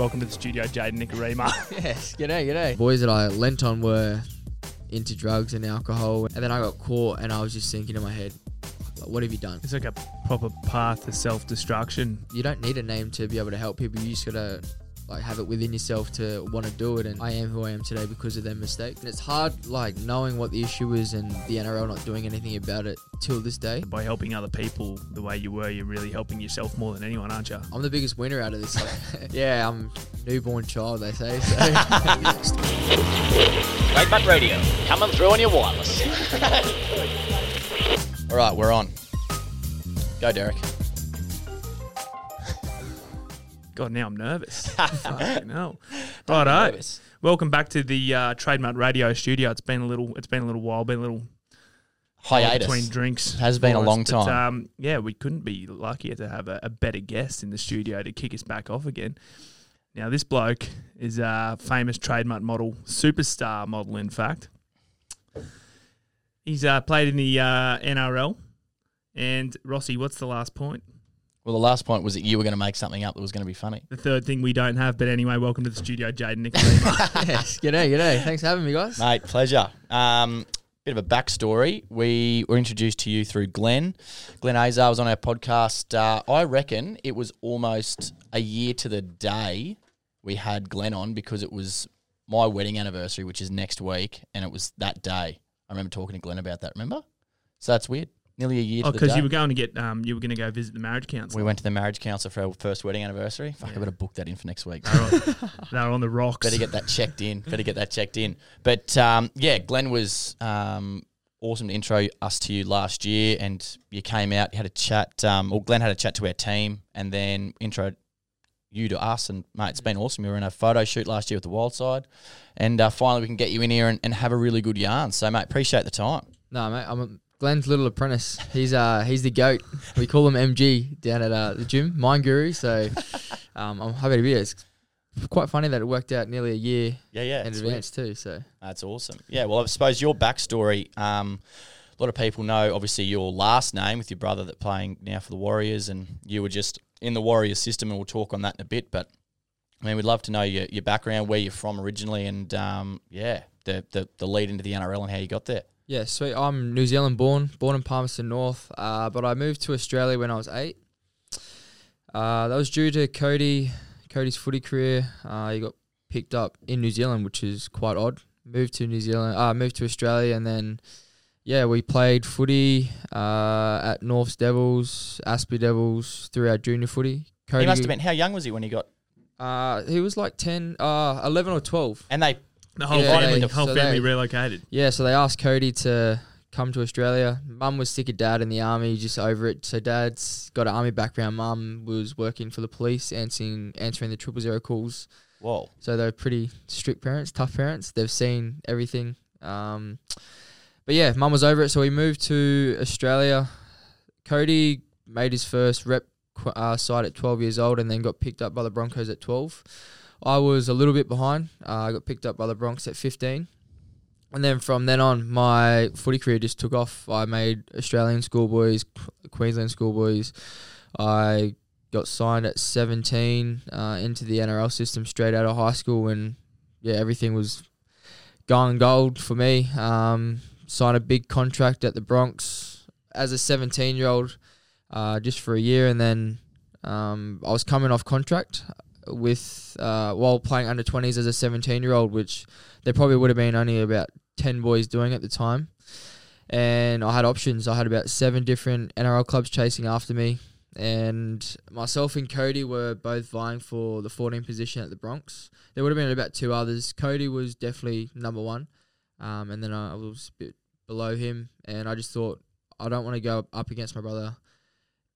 Welcome to the studio, Jaden Nikorima. Yes, g'day, g'day. boys that I lent on were into drugs and alcohol, and then I got caught, and I was just thinking in my head, like, what have you done? it's like a proper path to self destruction. You don't need a name to be able to help people. You just gotta like have it within yourself to want to do it. And I am who I am today because of their mistake. And it's hard, like knowing what the issue is and the NRL not doing anything about it till this day. By helping other people the way you were, you're really helping yourself more than anyone, aren't you? I'm the biggest winner out of this. Like, yeah, I'm newborn child, they say. So. Great Butt Radio, coming through on your wireless. All right, we're on. Go, Derek. God, now I'm nervous. Hell. Righto. Welcome back to the uh, Trademutt Radio studio. It's been a little. It's been a little while. Been a little Hiatus. between drinks. Has been a long but, time. um, yeah, we couldn't be luckier to have a, a better guest in the studio to kick us back off again. Now, this bloke is a famous Trademutt model, superstar model, in fact. He's uh, played in the uh, NRL. And Rossi, what's the last point? Well, the last point was that you were going to make something up that was going to be funny. The third thing we don't have, but anyway, welcome to the studio, Jaden Nikorima. yes, g'day, g'day. Thanks for having me, guys. Mate, pleasure. Um, bit of a backstory. We were introduced to you through Glenn. Glenn Azar was on our podcast. Uh, I reckon it was almost a year to the day we had Glenn on because it was my wedding anniversary, which is next week, and it was that day. I remember talking to Glenn about that. Remember? So that's weird. Nearly a year oh, because you were going to get, um, you were going to go visit the marriage council. we went to the marriage council for our first wedding anniversary. Fuck, Yeah. I better book that in for next week. They were on, they were on the rocks. Better get that checked in. Better get that checked in. But um, yeah, Glenn was um, awesome to intro us to you last year, and you came out, you had a chat. Um, or Glenn had a chat to our team, and then intro you to us. And mate, it's been awesome. We were in a photo shoot last year with the Wild Side, and uh, finally we can get you in here and, and have a really good yarn. So mate, appreciate the time. No, mate, I'm a, Glenn's little apprentice. He's uh he's the goat. We call him MG down at uh, the gym, Mind Guru. So um, I'm happy to be here. It's quite funny that it worked out nearly a year Yeah, yeah, in advance too. So That's awesome. Yeah, well, I suppose your backstory. Um, a lot of people know, obviously, your last name with your brother that playing now for the Warriors, and you were just in the Warriors system, and we'll talk on that in a bit. But I mean, we'd love to know your, your background, where you're from originally, and um, yeah, the, the the lead into the NRL and how you got there. Yeah, sweet. I'm New Zealand born, born in Palmerston North, uh, but I moved to Australia when I was eight. Uh, that was due to Kodi, Kodi's footy career. Uh, he got picked up in New Zealand, which is quite odd. Moved to New Zealand, uh, moved to Australia, and then yeah, we played footy uh, at Norths Devils, Aspley Devils through our junior footy. Kodi, he must have been. How young was he when he got? Uh, he was like 10, uh, 11 or 12. And they the whole Yeah, family, they- the whole so family they- relocated. Yeah, so they asked Kodi to come to Australia. Mum was sick of dad in the army, just over it. So dad's got an army background. Mum was working for the police, answering answering the triple zero calls. whoa, So they're pretty strict parents, tough parents. They've seen everything. Um, but yeah, mum was over it, so we moved to Australia. Kodi made his first rep qu- uh, side at 12 years old, and then got picked up by the Broncos at 12. I was a little bit behind. Uh, I got picked up by the Broncs at 15. And then from then on, my footy career just took off. I made Australian schoolboys, Queensland schoolboys. I got signed at 17 uh, into the NRL system straight out of high school, and yeah, everything was going gold for me. Um, signed a big contract at the Broncs as a 17 year old, uh, just for a year, and then um, I was coming off contract with uh, while playing under 20s as a 17 year old, which there probably would have been only about 10 boys doing at the time. And I had options. I had about seven different NRL clubs chasing after me and myself and Kodi were both vying for the 14 position at the Broncs. There would have been about two others. Kodi was definitely number one, um, and then I was a bit below him. And I just thought I don't want to go up against my brother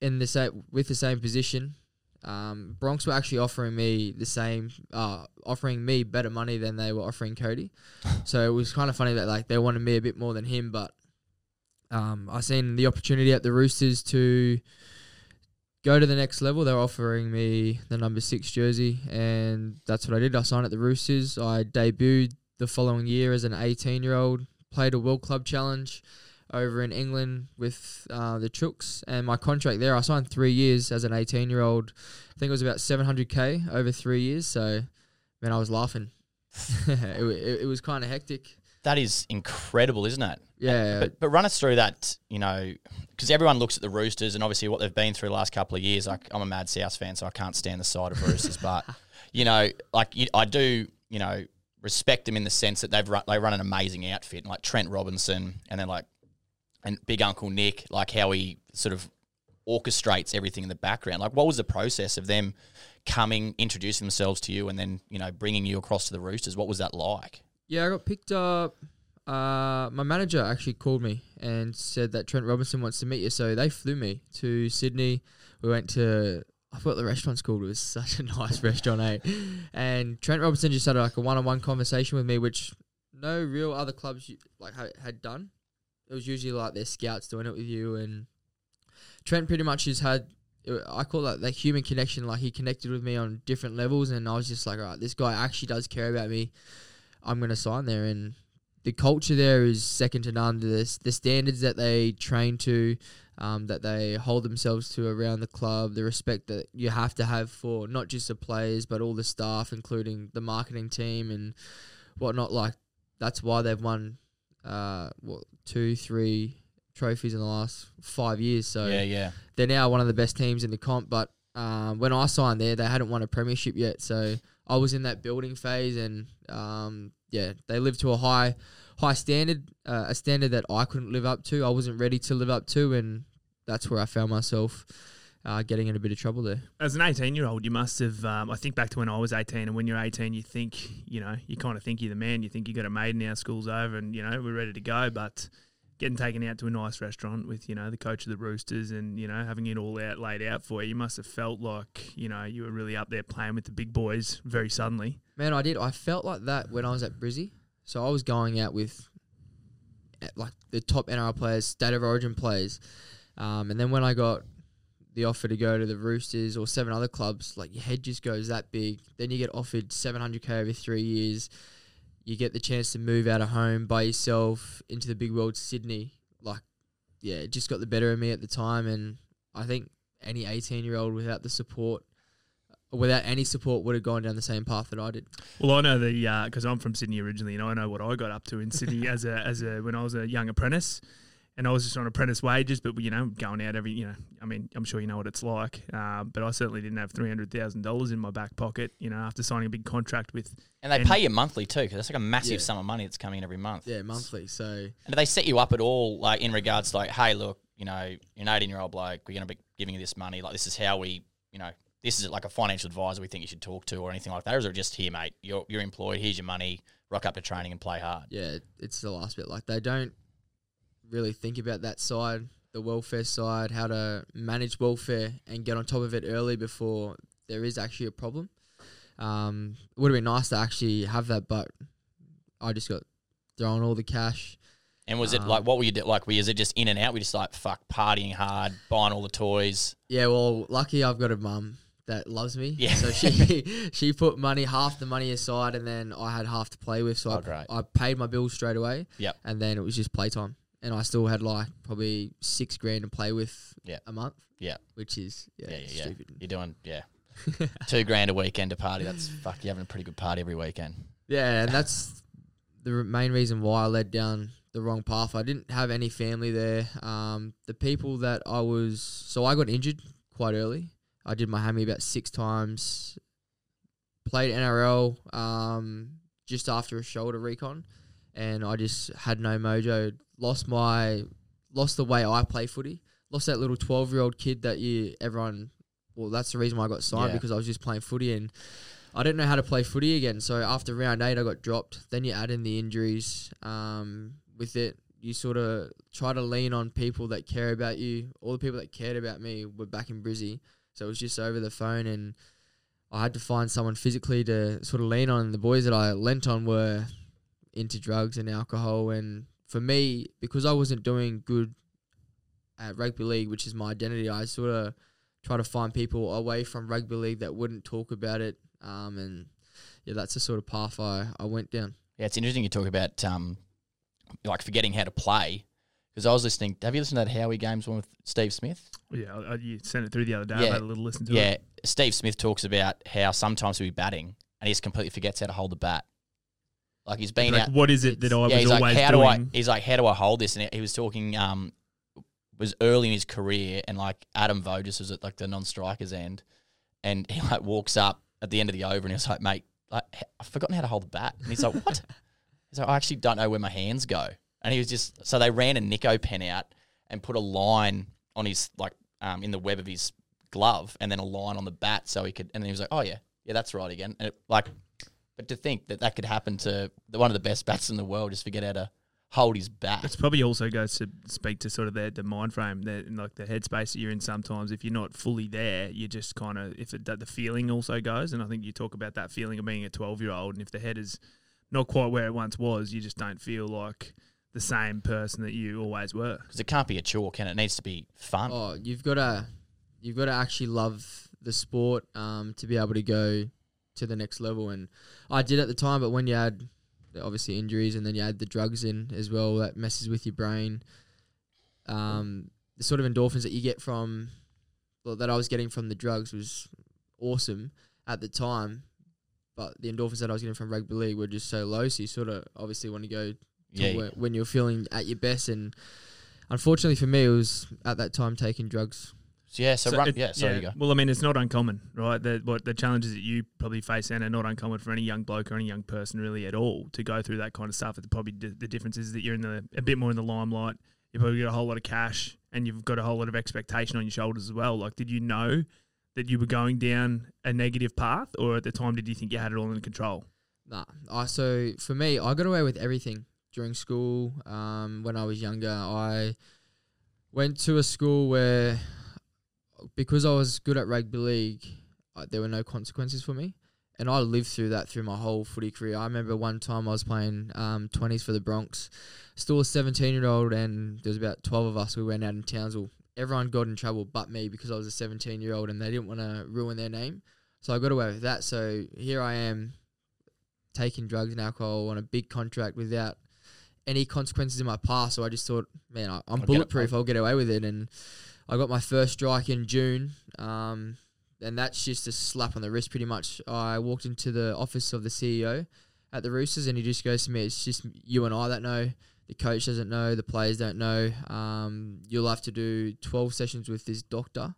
in the same with the same position. Um, Broncs were actually offering me the same, uh, offering me better money than they were offering Kodi. so it was kind of funny that like they wanted me a bit more than him, but um, I seen the opportunity at the Roosters to go to the next level. They were offering me the number six jersey, and that's what I did. I signed at the Roosters. I debuted the following year as an 18 year old, played a World Club Challenge over in England with uh, the Chooks, and my contract there, I signed three years as an 18 year old. I think it was about 700k over three years. So, man, I was laughing. it, it, it was kind of hectic. That is incredible, isn't it? Yeah, But but run us through that, you know, because everyone looks at the Roosters and obviously what they've been through the last couple of years. Like I'm a mad South fan, so I can't stand the side of Roosters. but you know, like you, I do, you know, respect them in the sense that they've run, they run an amazing outfit, like Trent Robinson, and then like and Big Uncle Nick, like how he sort of orchestrates everything in the background. Like, what was the process of them coming, introducing themselves to you, and then you know bringing you across to the Roosters? What was that like? Yeah, I got picked up. Uh, my manager actually called me and said that Trent Robinson wants to meet you. So they flew me to Sydney. We went to I forgot the restaurant's called. It was such a nice restaurant, eh? And Trent Robinson just had like a one-on-one conversation with me, which no real other clubs like had done. It was usually like their scouts doing it with you, and Trent pretty much just had. I call that that human connection. Like he connected with me on different levels, and I was just like, all right, this guy actually does care about me. I'm going to sign there. And the culture there is second to none. To this, the standards that they train to, um, that they hold themselves to around the club, the respect that you have to have for not just the players but all the staff, including the marketing team and whatnot. Like that's why they've won, uh, what two, three trophies in the last five years. So yeah, yeah. they're now one of the best teams in the comp. But um, when I signed there, they hadn't won a premiership yet, so I was in that building phase, and um, yeah, they lived to a high high standard, uh, a standard that I couldn't live up to. I wasn't ready to live up to, and that's where I found myself uh, getting in a bit of trouble there. As an 18 year old, you must have. Um, I think back to when I was 18, and when you're 18, you think, you know, you kind of think you're the man. You think you got it made now, school's over, and, you know, we're ready to go. But getting taken out to a nice restaurant with, you know, the coach of the Roosters and, you know, having it all out laid out for you, you must have felt like, you know, you were really up there playing with the big boys very suddenly. Man, I did. I felt like that when I was at Brizzy. So I was going out with like the top NRL players, state of origin players. Um, and then when I got the offer to go to the Roosters or seven other clubs, like your head just goes that big. Then you get offered 700k over three years. You get the chance to move out of home by yourself into the big world, Sydney. Like, yeah, it just got the better of me at the time. And I think any 18 year old without the support, without any support, would have gone down the same path that I did. Well, I know the uh, because I'm from Sydney originally, and I know what I got up to in Sydney as a as a when I was a young apprentice, and I was just on apprentice wages, but you know, going out every you know, I mean, I'm sure you know what it's like, uh, but I certainly didn't have three hundred thousand dollars in my back pocket, you know, after signing a big contract with. And they And- pay you monthly too, because that's like a massive Yeah. sum of money that's coming in every month. Yeah, monthly. So And do they set you up at all, like in regards to like, hey, look, you know, you're an 18 year old bloke, we're going to be giving you this money. Like, this is how we, you know, this is like a financial advisor we think you should talk to or anything like that. Or is it just here, mate? You're, you're employed. Here's your money. Rock up to training and play hard. yeah, it's the last bit. Like they don't really think about that side, the welfare side, how to manage welfare and get on top of it early before there is actually a problem. Um, it would have been nice to actually have that, but I just got thrown all the cash. And was it Um, like, what were you do? Like, was it just in and out? We just like, fuck, partying hard, buying all the toys. Yeah, well, lucky I've got a mum that loves me. Yeah. So she she put money half the money aside, and then I had half to play with. So Oh, I, great. I paid my bills straight away. Yep. And then it was just playtime, and I still had like probably six grand to play with. Yeah. A month. Yeah. Which is yeah, Yeah, yeah, yeah. stupid. You're doing, yeah. Two grand a weekend to party. That's fuck. You're having a pretty good party every weekend. Yeah, and that's the main reason why I led down the wrong path. I didn't have any family there. Um, the people that I was, so I got injured quite early. I did my hammy about six times. Played NRL um, just after a shoulder recon, and I just had no mojo. Lost my, lost the way I play footy. Lost that little twelve year old kid that you everyone. Well, that's the reason why I got signed Yeah. because I was just playing footy and I didn't know how to play footy again. So after round eight, I got dropped. Then you add in the injuries. Um, with it, you sort of try to lean on people that care about you. All the people that cared about me were back in Brizzy, so it was just over the phone, and I had to find someone physically to sort of lean on. And the boys that I lent on were into drugs and alcohol, and for me, because I wasn't doing good at rugby league, which is my identity, I sort of try to find people away from rugby league that wouldn't talk about it. Um, and yeah, that's the sort of path I, I went down. Yeah, it's interesting you talk about um, like forgetting how to play Because I was listening. Have you listened to that Howie Games one with Steve Smith? Yeah, I, I- you sent it through the other day. I Yeah. had a little listen to Yeah, it. Yeah, Steve Smith talks about how sometimes he'll be batting and he just completely forgets how to hold the bat. Like he's been Like, out. what is it that I yeah, was he's like, always how doing? do I? He's like, how do I hold this? And he- was talking. Um, was early in his career, and like Adam Voges was at like the non-strikers end, and he like walks up at the end of the over, and he was like, mate, like, I've forgotten how to hold the bat. And he's like, what? he's like, I actually don't know where my hands go. And he was just so they ran a Nikko pen out and put a line on his like um in the web of his glove, and then a line on the bat, so he could. And then he was like, oh yeah, yeah, that's right again. And it, like, but to think that that could happen to the, one of the best bats in the world, just forget how to hold his bat. It's probably also goes to speak to sort of the, the mind frame, the, like the headspace that you're in. Sometimes, if you're not fully there, you just kind of if it, the feeling also goes. And I think you talk about that feeling of being a 12 year old, and if the head is not quite where it once was, you just don't feel like the same person that you always were. because it can't be a chore, can it? It needs to be fun. Oh, you've got to you've got to actually love the sport um, to be able to go to the next level. And I did at the time, but when you add obviously injuries and then you add the drugs in as well, that messes with your brain. Um, the sort of endorphins that you get from well, that I was getting from the drugs was awesome at the time. But the endorphins that I was getting from rugby league were just so low, so you sort of obviously want to go to yeah, when, when you're feeling at your best. And unfortunately for me, it was at that time taking drugs. Yeah. So, run, it- yeah. Sorry, you go. Well, I mean, it's not uncommon, right? The, what the challenges that you probably face and are not uncommon for any young bloke or any young person really at all to go through that kind of stuff. It's probably d- the difference is that you're in the a bit more in the limelight. You've probably got a whole lot of cash and you've got a whole lot of expectation on your shoulders as well. Like, did you know that you were going down a negative path, or at the time did you think you had it all in control? Nah, I so for me, I got away with everything during school. Um, when I was younger, I went to a school where because I was good at rugby league, uh, there were no consequences for me, and I lived through that through my whole footy career. I remember one time I was playing um, 20s for the Broncs, still a 17 year old, and there was about 12 of us. We went out in Townsville. Everyone got in trouble but me because I was a 17 year old and they didn't want to ruin their name. So I got away with that. So here I am taking drugs and alcohol on a big contract without any consequences in my past. So I just thought, man, I, it. bulletproof. I'll get away with it. And I got my first strike in June. Um, and that's just a slap on the wrist, pretty much. I walked into the office of the CEO at the Roosters, and he just goes to me, "It's just you and I that know. The coach doesn't know. The players don't know. Um, you'll have to do 12 sessions with this doctor."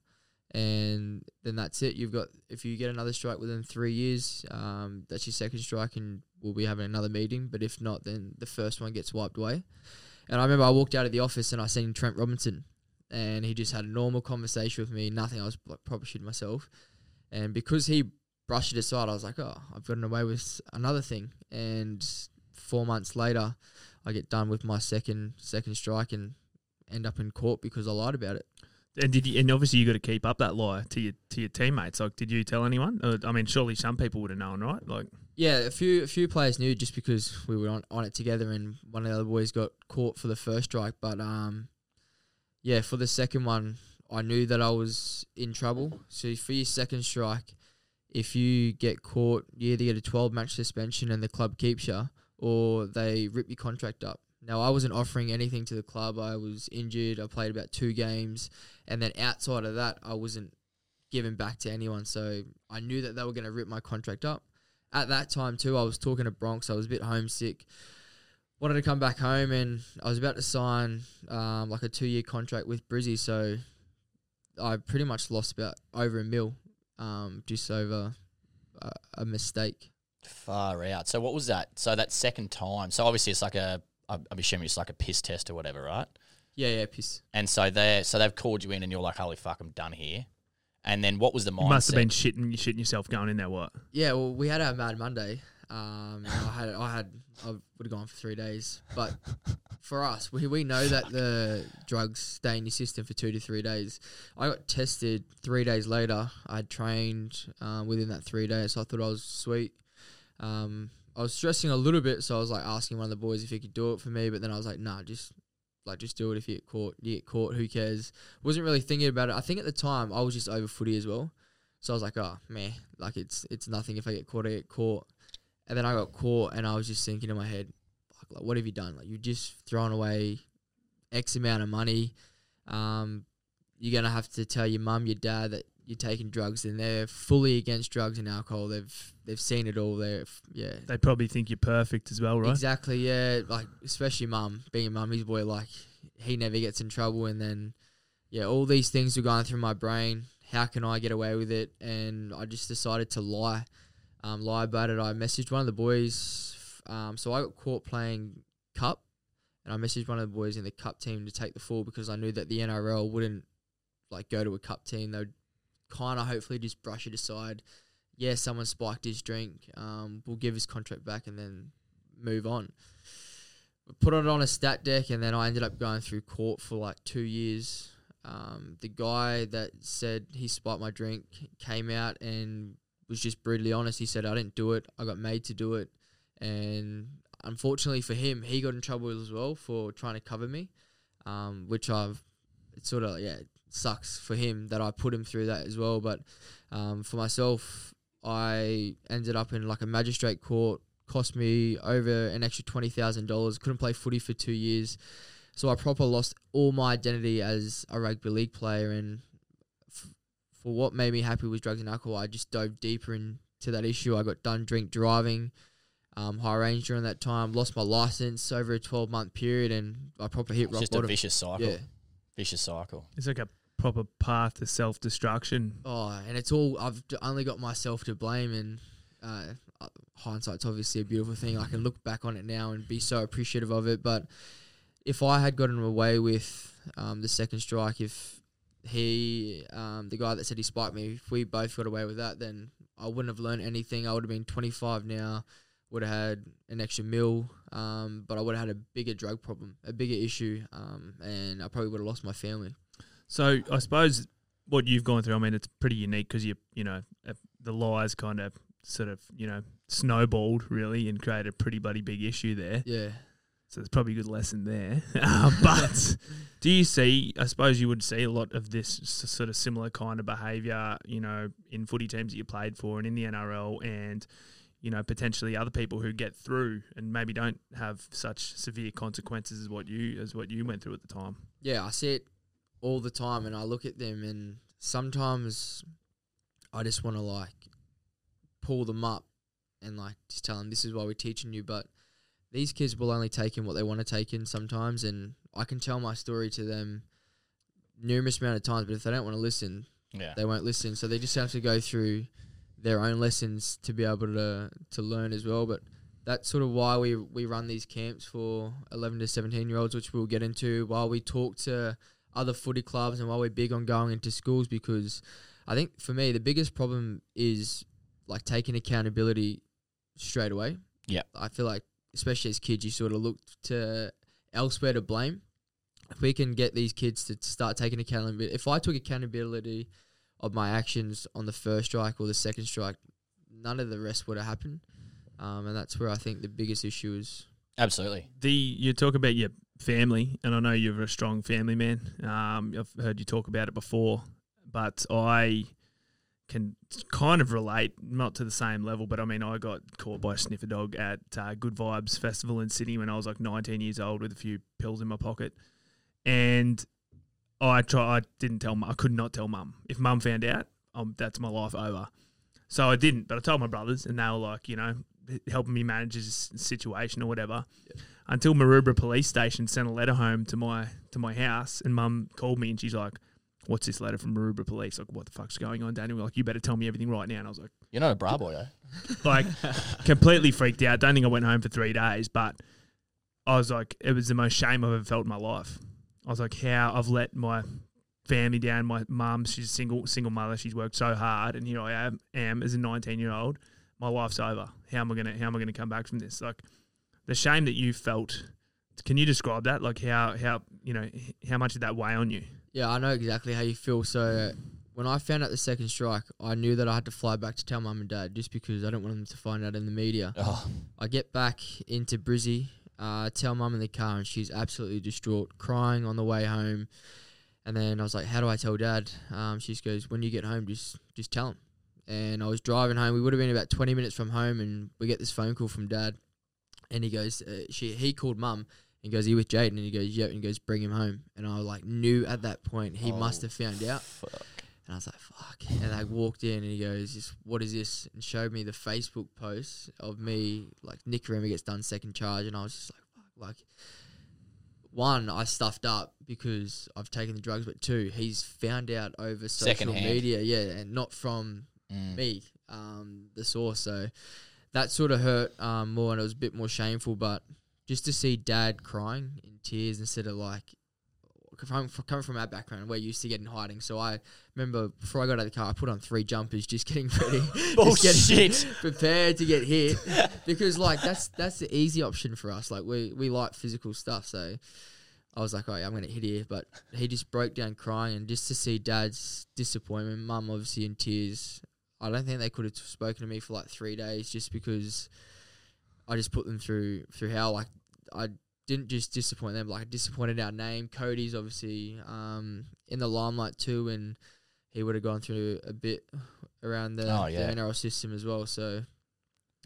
and then that's it. You've got if you get another strike within three years, um, that's your second strike, and we'll be having another meeting. But if not, then the first one gets wiped away. And I remember I walked out of the office and I seen Trent Robinson, and he just had a normal conversation with me. Nothing. I was like probably shitting myself, and because he brushed it aside, I was like, oh, I've gotten away with another thing. And four months later, I get done with my second second strike and end up in court because I lied about it. And did you, and obviously you got to keep up that lie to your to your teammates. Like, did you tell anyone? Uh, I mean, surely some people would have known, right? Like, Yeah, a few a few players knew just because we were on, on it together, and one of the other boys got caught for the first strike. But um, yeah, for the second one, I knew that I was in trouble. So for your second strike, if you get caught, you either get a twelve match suspension and the club keeps you, or they rip your contract up. Now I wasn't offering anything to the club. I was injured. I played about two games, and then outside of that, I wasn't given back to anyone. So I knew that they were going to rip my contract up at that time too, I was talking to Broncs. I was a bit homesick. Wanted to come back home, and I was about to sign um, like a two-year contract with Brizzy. So I pretty much lost about over a mil, um, just over a, a mistake. Far out. So what was that? So that second time. So obviously it's like a. I'm I'm assuming it's like a piss test or whatever, right? Yeah, yeah, piss. And so they so they've called you in, and you're like, "Holy fuck, I'm done here." And then what was the mindset? you must have been shitting, you shitting yourself going in there. What? Yeah, well, we had our Mad Monday. Um, I had, I had, I would have gone for three days. But for us, we, we know that the drugs stay in your system for two to three days. I got tested three days later. I trained um, within that three days, so I thought I was sweet. Um, I was stressing a little bit, so I was like asking one of the boys if he could do it for me. But then I was like, nah, just like just do it. If you get caught, you get caught. Who cares? Wasn't really thinking about it. I think at the time I was just over footy as well. So I was like, oh man, like it's it's nothing if I get caught, I get caught. And then I got caught, and I was just thinking in my head, fuck, like what have you done? Like you just thrown away X amount of money, um, you're gonna have to tell your mum, your dad that you're taking drugs, and they're fully against drugs and alcohol. They've they've seen it all. They're yeah, They probably think you're perfect as well, right? exactly yeah. Like especially mum, being a mummy's boy, like he never gets in trouble, and then yeah, all these things were going through my brain. How can I get away with it? And I just decided to lie, um, lie about it. I messaged one of the boys. Um, so I got caught playing cup, and I messaged one of the boys in the cup team to take the fall because I knew that the NRL wouldn't like go to a cup team. They'd kind of hopefully just brush it aside. Yeah, someone spiked his drink. Um, we'll give his contract back and then move on. Put it on a stat dec, and then I ended up going through court for like two years. Um, the guy that said he spiked my drink came out and was just brutally honest. He said, I didn't do it. I got made to do it. And unfortunately for him, he got in trouble as well for trying to cover me, um, which I've, it sort of, yeah, sucks for him that I put him through that as well. But um, for myself, I ended up in like a magistrate court, cost me over an extra $20,000. Couldn't play footy for two years. So I proper lost all my identity as a rugby league player, and for what made me happy was drugs and alcohol. I just dove deeper into that issue. I got done drink driving, um, high range during that time. Lost my license over a twelve month period, and I proper hit It's rock just a vicious cycle. yeah. Vicious cycle. It's like a proper path to self destruction. Oh, and it's all I've only got myself to blame, and uh, uh, hindsight's obviously a beautiful thing. I can look back on it now and be so appreciative of it. But if I had gotten away with um, the second strike, if he, um, the guy that said he spiked me, if we both got away with that, then I wouldn't have learned anything. I would have been 25 now, would have had an extra mil, um, but I would have had a bigger drug problem, a bigger issue, um, and I probably would have lost my family. So I suppose what you've gone through, I mean, it's pretty unique because you, you know, uh, the lies kind of sort of, you know, snowballed really and created a pretty bloody big issue there. Yeah. So there's probably a good lesson there. Uh, but do you see, I suppose you would see a lot of this sort of similar kind of behaviour, you know, in footy teams that you played for and in the NRL and, you know, potentially other people who get through and maybe don't have such severe consequences as what you as what you went through at the time. yeah, I see it all the time, and I look at them, and sometimes I just want to like pull them up and like just tell them this is why we're teaching you. But these kids will only take in what they want to take in sometimes, and I can tell my story to them numerous amount of times. But if they don't want to listen, Yeah. they won't listen. So they just have to go through their own lessons to be able to to learn as well. But that's sort of why we we run these camps for 11 to 17 year olds, which we'll get into. While we talk to other footy clubs and while we're big on going into schools, because I think for me the biggest problem is like taking accountability straight away. Yeah. I feel like especially as kids, you sort of look to elsewhere to blame. If we can get these kids to start taking accountability, if I took accountability of my actions on the first strike or the second strike, none of the rest would have happened. Um, and that's where I think the biggest issue is. Absolutely. The you talk about your family, and I know you're a strong family man. Um, I've heard you talk about it before, but I can kind of relate, not to the same level, but I mean, I got caught by a sniffer dog at uh, Good Vibes Festival in Sydney when I was like 19 years old with a few pills in my pocket, and I try. I didn't tell. I could not tell mum. If mum found out, um, that's my life over. So I didn't, but I told my brothers, and they were like, you know, helping me manage this situation or whatever. Until Maroubra Police Station sent a letter home to my to my house, and Mum called me and she's like, "What's this letter from Maroubra Police? Like, what the fuck's going on, Daniel? Like, you better tell me everything right now." And I was like, You're not a bra boy, though. like completely freaked out. Don't think I went home for three days, but I was like, it was the most shame I've ever felt in my life. I was like, how I've let my family down. My mum, she's a single single mother. She's worked so hard, and here I am, am as a 19 year old. My life's over. How am I gonna How am I gonna come back from this? Like the shame that you felt. Can you describe that? Like how how you know how much did that weigh on you? Yeah, I know exactly how you feel. So when I found out the second strike, I knew that I had to fly back to tell mum and dad just because I don't want them to find out in the media. Oh, I get back into Brizzy, uh, tell mum in the car, and she's absolutely distraught, crying on the way home. And then I was like, "How do I tell dad?" Um, she just goes, "When you get home, just just tell him." And I was driving home. We would have been about twenty minutes from home, and we get this phone call from dad, and he goes, uh, "She he called mum." He goes, "Are you with Jaden?" And he goes, "Yep." And he goes, "Bring him home." And I was like knew at that point he must Oh, have found out. Fuck. And I was like, "Fuck!" And I walked in, and he goes, "Just what is this?" And showed me the Facebook post of me, like Nikorima gets done second charge, and I was just like, "Fuck!" Like, one, I stuffed up because I've taken the drugs, but two, he's found out over social Secondhand. media, yeah, and not from Mm. me, um, the source. So that sort of hurt um, more, and it was a bit more shameful. But just to see dad crying in tears instead of like coming from, coming from our background, we're used to getting hiding. So I remember before I got out of the car, I put on three jumpers, just getting ready, just getting prepared to get hit, because like that's that's the easy option for us. Like we we like physical stuff, so. I was like, oh, yeah, I'm going to hit here. But he just broke down crying. And just to see dad's disappointment, mum obviously in tears, I don't think they could have spoken to me for like three days just because I just put them through through hell. Like I didn't just disappoint them, like I disappointed our name. Kodi's obviously um, in the limelight too, and he would have gone through a bit around the, Oh, yeah. the NRL system as well. So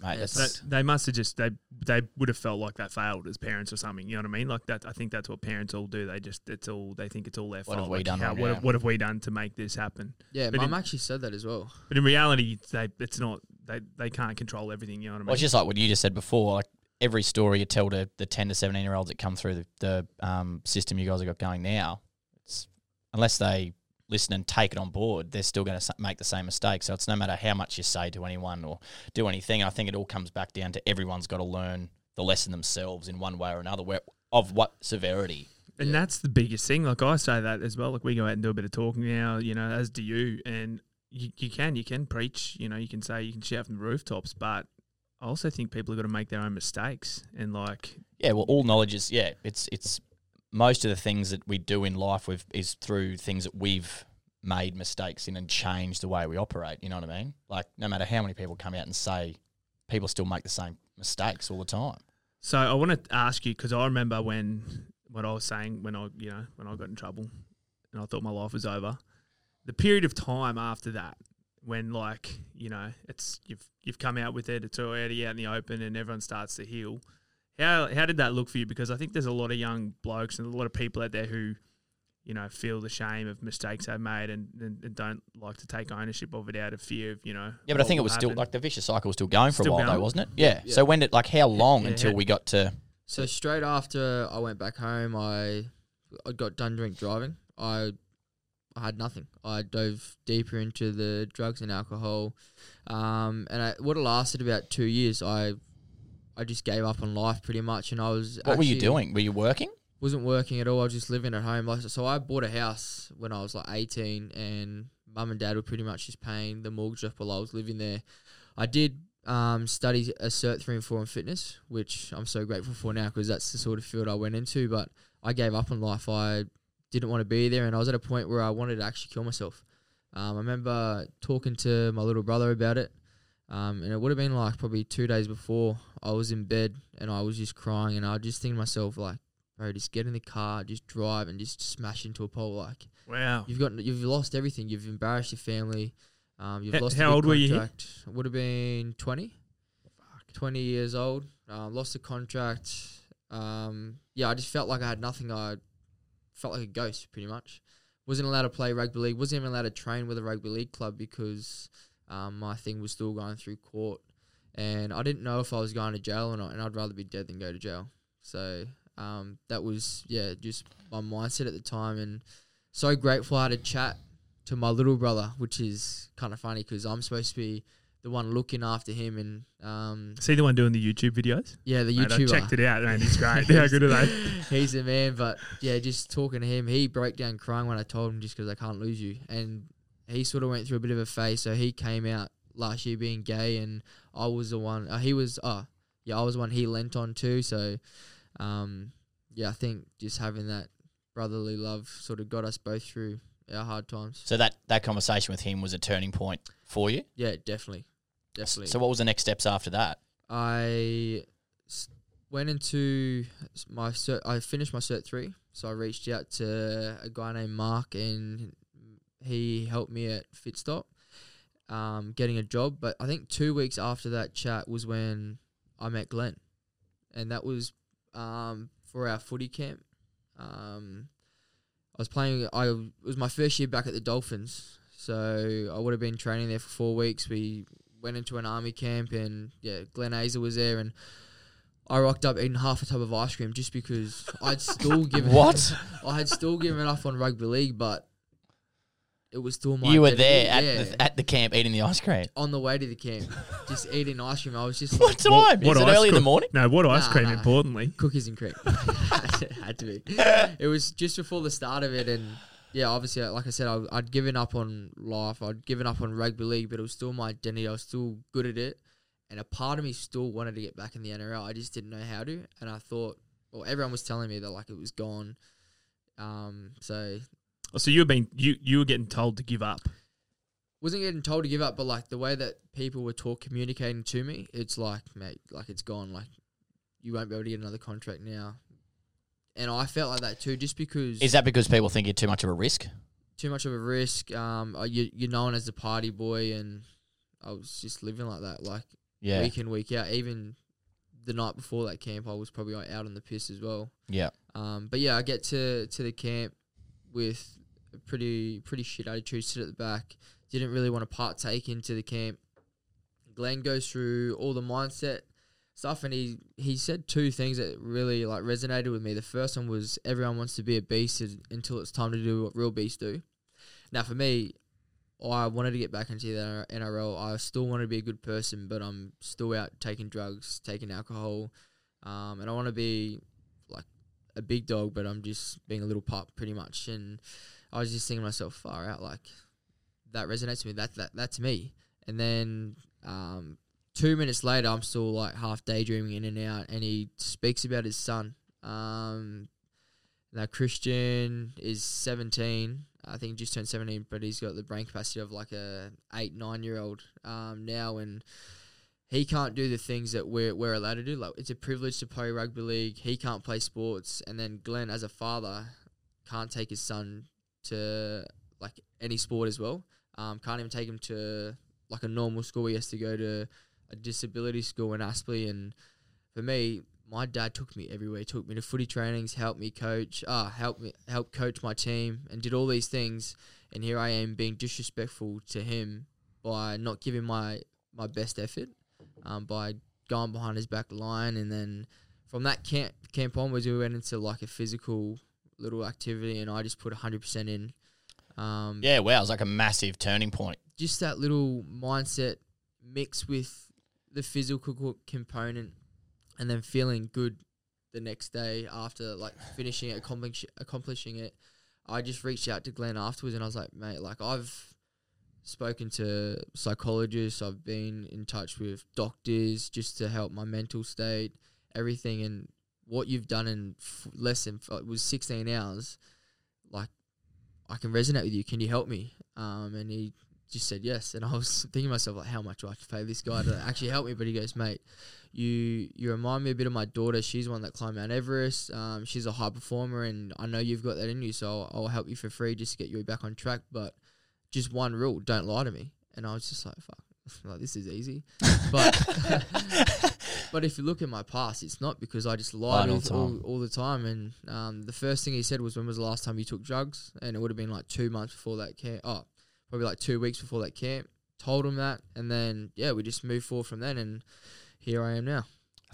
Mate, Yeah, That, they must have just they they would have felt like they failed as parents or something. You know what I mean? Like that. I think that's what parents all do. They just it's all they think it's all their What fault. have we Like, done how- what, have, what have we done to make this happen? yeah, But mum in- actually said that as well. But in reality, they it's not. They they can't control everything. You know what I mean? Well, it's just like what you just said before. Like every story you tell to the ten to seventeen year olds that come through the, the um, system you guys have got going now, it's unless they listen and take it on board, they're still going to make the same mistake. So it's no matter how much you say to anyone or do anything. I think it all comes back down to everyone's got to learn the lesson themselves in one way or another. Where of what severity? And Yeah. that's the biggest thing. Like I say that as well. Like we go out and do a bit of talking now, you know, as do you. And you, you can, you can preach, you know, you can say, you can shout from the rooftops, but I also think people have got to make their own mistakes. And like, Yeah, well, all knowledge is yeah. It's it's most of the things that we do in life with is through things that we've made mistakes in and changed the way we operate. You know what I mean? Like no matter how many people come out and say, people still make the same mistakes all the time. so I want to ask you, because I remember when, what I was saying when I, you know, when I got in trouble and I thought my life was over, the period of time after that, when like, you know, it's, you've, you've come out with it, it's already out in the open and everyone starts to heal. How, how did that look for you? Because I think there's a lot of young blokes and a lot of people out there who, you know, feel the shame of mistakes they've made and, and, and don't like to take ownership of it out of fear of, you know. Yeah, but I think it will was still like the vicious cycle was still going for Still a while going? though, wasn't it? Yeah. Yeah. So when did like how long Yeah, until how- we got to? So straight after I went back home, I I got done drink driving. I I had nothing. I dove deeper into the drugs and alcohol, um, and I, what it lasted about two years. I I just gave up on life pretty much, and I was. What were you doing? Were you working? Wasn't working at all. I was just living at home. So, I bought a house when I was like eighteen, and mum and dad were pretty much just paying the mortgage off while I was living there. I did um, study a cert three and four in fitness, which I'm so grateful for now because that's the sort of field I went into. But I gave up on life. I didn't want to be there, and I was at a point where I wanted to actually kill myself. Um, I remember talking to my little brother about it, um, and it would have been like probably two days before I was in bed and I was just crying, and I just think to myself like, bro, just get in the car, just drive, and just smash into a pole. Like Wow. you've got, you've lost everything. You've embarrassed your family. Um, you've H- lost. how old were you? Would have been twenty. Twenty years old. Uh, lost the contract. Um, yeah, I just felt like I had nothing. I felt like a ghost, pretty much. Wasn't allowed to play rugby league. Wasn't even allowed to train with a rugby league club because um, my thing was still going through court, and I didn't know if I was going to jail or not. And I'd rather be dead than go to jail. So um, that was yeah, just my mindset at the time, and so grateful I had a chat to my little brother, which is kind of funny because I'm supposed to be the one looking after him, and um, See the one doing the YouTube videos? yeah, the Mate, I YouTuber. checked it out, man. He's great. How good are they? He's the man, but yeah, just talking to him, he broke down crying when I told him just because I can't lose you, and he sort of went through a bit of a phase. So he came out last year being gay, and I was the one. Uh, he was, oh yeah, I was one he lent on too. So, um, yeah, I think just having that brotherly love sort of got us both through our hard times. So that that conversation with him was a turning point for you. Yeah, definitely, definitely. So what was the next steps after that? I went into my cert. I finished my cert three, so I reached out to a guy named Mark, and he helped me at Fitstop, um, getting a job. But I think two weeks after that chat was when I met Glenn, and that was um, for our footy camp. Um, I was playing. I it was my first year back at the Dolphins, so I would have been training there for four weeks. We went into an army camp, and yeah, Glenn Azar was there, and I rocked up eating half a tub of ice cream just because I'd still given What? I had still given up on rugby league, but it was still my. you were there at, yeah. the, at the camp eating the ice cream. on the way to the camp, just eating ice cream. I was just What like time? what Is it ice early in the morning? No, what ice Nah, cream? nah. Importantly, cookies and cream. It had to be. It was just before the start of it, and yeah, obviously, like I said, I, I'd given up on life. I'd given up on rugby league, but it was still my identity. I was still good at it, and a part of me still wanted to get back in the NRL. I just didn't know how to, and I thought, well, everyone was telling me that like it was gone. Um, so Oh, so you were being you you were getting told to give up. wasn't getting told to give up, but like the way that people were talk communicating to me, it's like, mate, like it's gone. Like you won't be able to get another contract now. And I felt like that too, just because Is that because people think you're too much of a risk? too much of a risk. Um, uh, you you're known as the party boy, and I was just living like that, like Yeah. week in week out. Even the night before that camp, I was probably out on the piss as well. Yeah. Um, but yeah, I get to to the camp with a pretty pretty shit attitude, sit at the back. Didn't really want to partake into the camp. Glenn goes through all the mindset stuff, and he he said two things that really like resonated with me. The first one was everyone wants to be a beast until it's time to do what real beasts do. Now, for me, I wanted to get back into the NRL. I still want to be a good person, but I'm still out taking drugs, taking alcohol, um, and I want to be like a big dog, but I'm just being a little pup, pretty much. And I was just thinking to myself, far out, like that resonates with me. That that that's me. And then um, two minutes later, I'm still like half daydreaming in and out, and he speaks about his son. Um, now Christian is 17. I think just turned 17, but he's got the brain capacity of like a eight, nine year old um, now, and he can't do the things that we're we're allowed to do. Like it's a privilege to play rugby league. He can't play sports, and then Glenn, as a father, can't take his son to like any sport as well. Um, can't even take him to like a normal school. He has to go to a disability school in Aspley, and for me, my dad took me everywhere. He took me to footy trainings, helped me coach, ah, helped me help coach my team, and did all these things. And here I am being disrespectful to him by not giving my my best effort, um, by going behind his back line, and then from that camp camp onwards, we went into like a physical little activity, and I just put hundred percent in. Um, Yeah, wow, it was like a massive turning point. just that little mindset mixed with the physical component and then feeling good the next day after like finishing it, accomplish, accomplishing it i just reached out to glenn afterwards and i was like mate like i've spoken to psychologists i've been in touch with doctors just to help my mental state everything and what you've done in f- less than f- it was 16 hours like i can resonate with you can you help me um, and he just said yes. And I was thinking to myself, like, how much do I have to pay this guy to actually help me? But he goes, mate, you you remind me a bit of my daughter. She's one that climbed Mount Everest. Um, she's a high performer, and I know you've got that in you. So I'll, I'll help you for free just to get you back on track. But just one rule: don't lie to me. And I was just like, fuck, like this is easy. But but if you look at my past, it's not because I just lied Lied all all, the time. all the time. And um, the first thing he said was, when was the last time you took drugs? And it would have been like two months before that camp. Oh, probably like two weeks before that camp. Told him that, and then yeah, we just moved forward from then, and here I am now.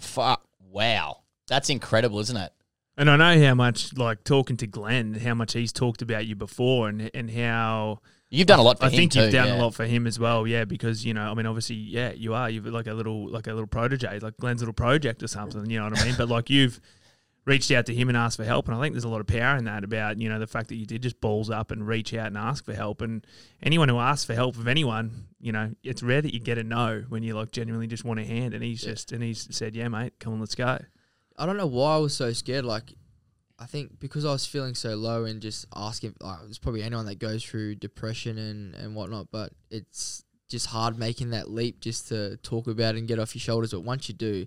Fuck, wow. That's incredible, isn't it? And I know how much, like talking to Glenn, how much he's talked about you before, and and how You've done a lot for him. I him think too. you've done yeah. a lot for him as well. Yeah, because you know, I mean, obviously, yeah, you are. You've like a little, like a little protege, like Glenn's little project or something. You know what I mean? but like you've reached out to him and asked for help, and I think there's a lot of power in that about you know the fact that you did just balls up and reach out and ask for help. And anyone who asks for help of anyone, you know, it's rare that you get a no when you like genuinely just want a hand. And he's Yeah. just and he's said, yeah, mate, come on, let's go. I don't know why I was so scared. Like, I think because I was feeling so low and just asking, like, it's probably anyone that goes through depression and, and whatnot, but it's just hard making that leap just to talk about it and get off your shoulders. But once you do,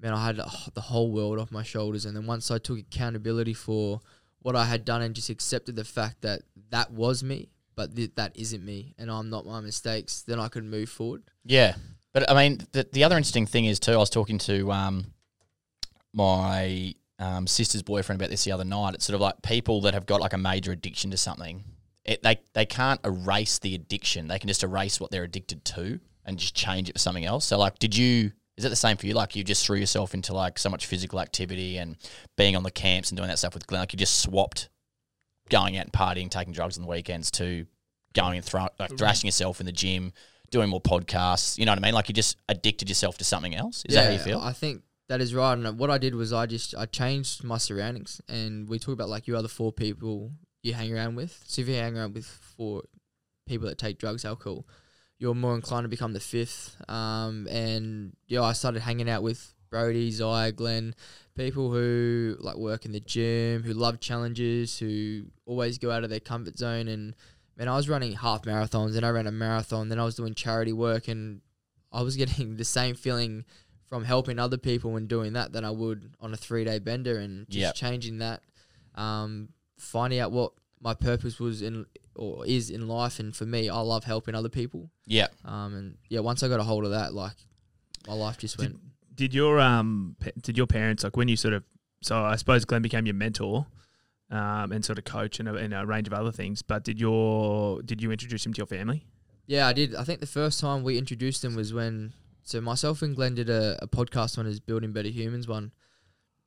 man, I had oh, the whole world off my shoulders. And then once I took accountability for what I had done and just accepted the fact that that was me, but th- that isn't me and I'm not my mistakes, then I could move forward. Yeah, but I mean, the the other interesting thing is too. I was talking to um my um, sister's boyfriend about this the other night. It's sort of like people that have got like a major addiction to something. It, they they can't erase the addiction. They can just erase what they're addicted to and just change it for something else. So like, did you? Is that the same for you? Like you just threw yourself into like so much physical activity and being on the camps and doing that stuff with Glenn. Like you just swapped going out and partying, taking drugs on the weekends to going and throw, like thrashing yourself in the gym, doing more podcasts. You know what I mean? Like you just addicted yourself to something else. Is that how you feel? I think that is right. And what I did was I just I changed my surroundings, and we talk about like you are the four people you hang around with. So if you hang around with four people that take drugs, alcohol, you're more inclined to become the fifth. Um, and yeah, I started hanging out with Brody, Zaya, Glenn, people who like work in the gym, who love challenges, who always go out of their comfort zone. And man, I was running half marathons, and I ran a marathon, then I was doing charity work, and I was getting the same feeling from helping other people when doing that than I would on a three day bender, and just Yep. changing that, um, finding out what my purpose was in or is in life. And for me, I love helping other people. yeah. Um, and yeah, once I got a hold of that, like my life just went. Did your um did your parents like when you sort of so I suppose Glenn became your mentor, um, and sort of coach and a, and a range of other things. But did your did you introduce him to your family? Yeah, I did. I think the first time we introduced him was when so myself and Glenn did a, a podcast on his Building Better Humans one,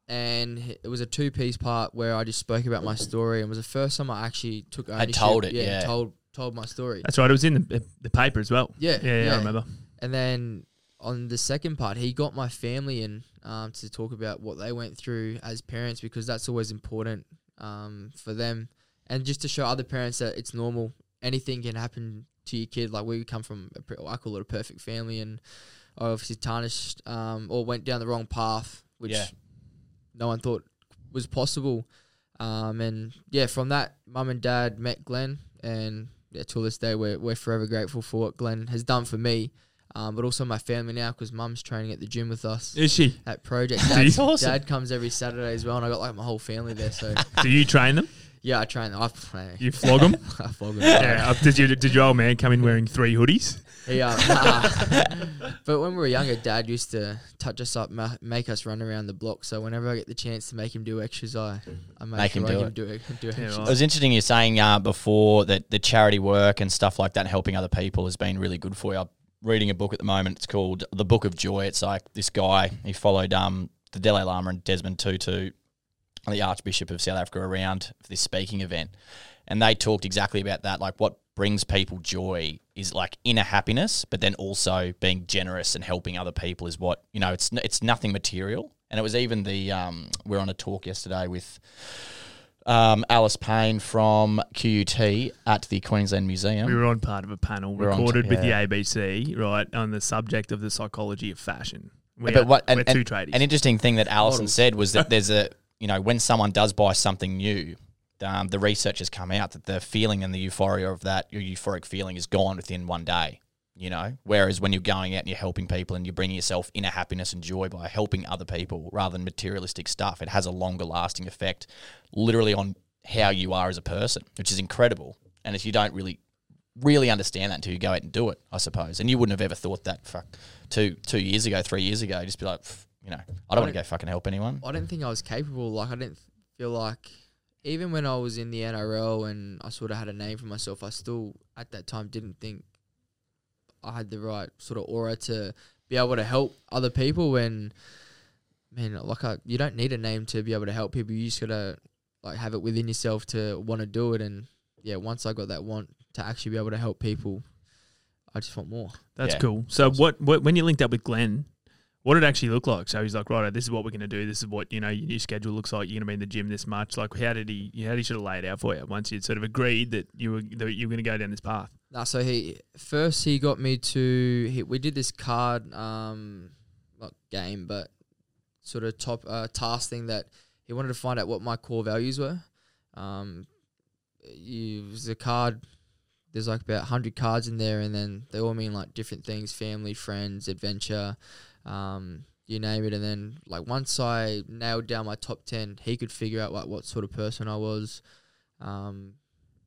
and it was a two piece part where I just spoke about my story, and it was the first time I actually took ownership. told it, yeah. told told my story. That's right. It was in the, the paper as well. Yeah, yeah, yeah, yeah. I remember. And then on the second part, he got my family in um, to talk about what they went through as parents because that's always important um, for them, and just to show other parents that it's normal. Anything can happen to your kid. Like we come from, a, pre- I call it a perfect family, and I obviously tarnished um, or went down the wrong path, which Yeah. no one thought was possible. Um, and yeah, from that, mum and dad met Glenn, and yeah, till this day, we're we're forever grateful for what Glenn has done for me, um, but also my family now because mum's training at the gym with us Is she? at Project. Dad, awesome. Dad comes every Saturday as well, and I got like my whole family there. So Do you train them? Yeah, I train. I play. You flog them? I flog 'em. yeah. Did you did your old man come in wearing three hoodies? Yeah, nah. but when we were younger, Dad used to touch us up, ma- make us run around the block. So whenever I get the chance to make him do extras, I, I make, Make sure him do give it. do, it- do Yeah, extras. It was interesting you saying uh, before that the charity work and stuff like that, helping other people has been really good for you. I'm reading a book at the moment. It's called The Book of Joy. It's like this guy, he followed um, the Dalai Lama and Desmond Tutu, the Archbishop of South Africa, around for this speaking event. And they talked exactly about that. Like what brings people joy is like inner happiness, but then also being generous and helping other people is what, you know, it's, it's nothing material. And it was even the, um, we are on a talk yesterday with um, Alice Payne from QUT at the Queensland Museum. We were on part of a panel We're recorded t- with yeah. the ABC, right, on the subject of the psychology of fashion. We but are, what we're and, two and tradies. an interesting thing that Alison Models. said was that there's a you know when someone does buy something new, um, the research has come out that the feeling and the euphoria of that your euphoric feeling is gone within one day. You know, whereas when you're going out and you're helping people and you're bringing yourself inner happiness and joy by helping other people rather than materialistic stuff, it has a longer lasting effect, literally on how you are as a person, which is incredible. And if you don't really really understand that until you go out and do it, I suppose. And you wouldn't have ever thought that fuck two two years ago, three years ago. Just be like, "Pff, you know, I don't want to go fucking help anyone. I didn't think I was capable. Like I didn't feel like even when I was in the NRL and I sort of had a name for myself, I still at that time didn't think I had the right sort of aura to be able to help other people. When man, like I, you don't need a name to be able to help people. You just gotta like have it within yourself to want to do it. And yeah, once I got that want to actually be able to help people, I just want more. That's Yeah. cool. So what, what when you linked up with Glenn, what it actually look like? So he's like, right, this is what we're going to do. This is what you know your new schedule looks like. You're going to be in the gym this much. Like, how did he? How did he sort of lay it out for you once you'd sort of agreed that you were that you were going to go down this path? Nah, so he first he got me to he, we did this card um not game but sort of top uh, task thing that he wanted to find out what my core values were. Um, it was a card. There's like about hundred cards in there, and then they all mean like different things: family, friends, adventure, um, you name it. And then like once I nailed down my top ten, he could figure out like what sort of person I was, um,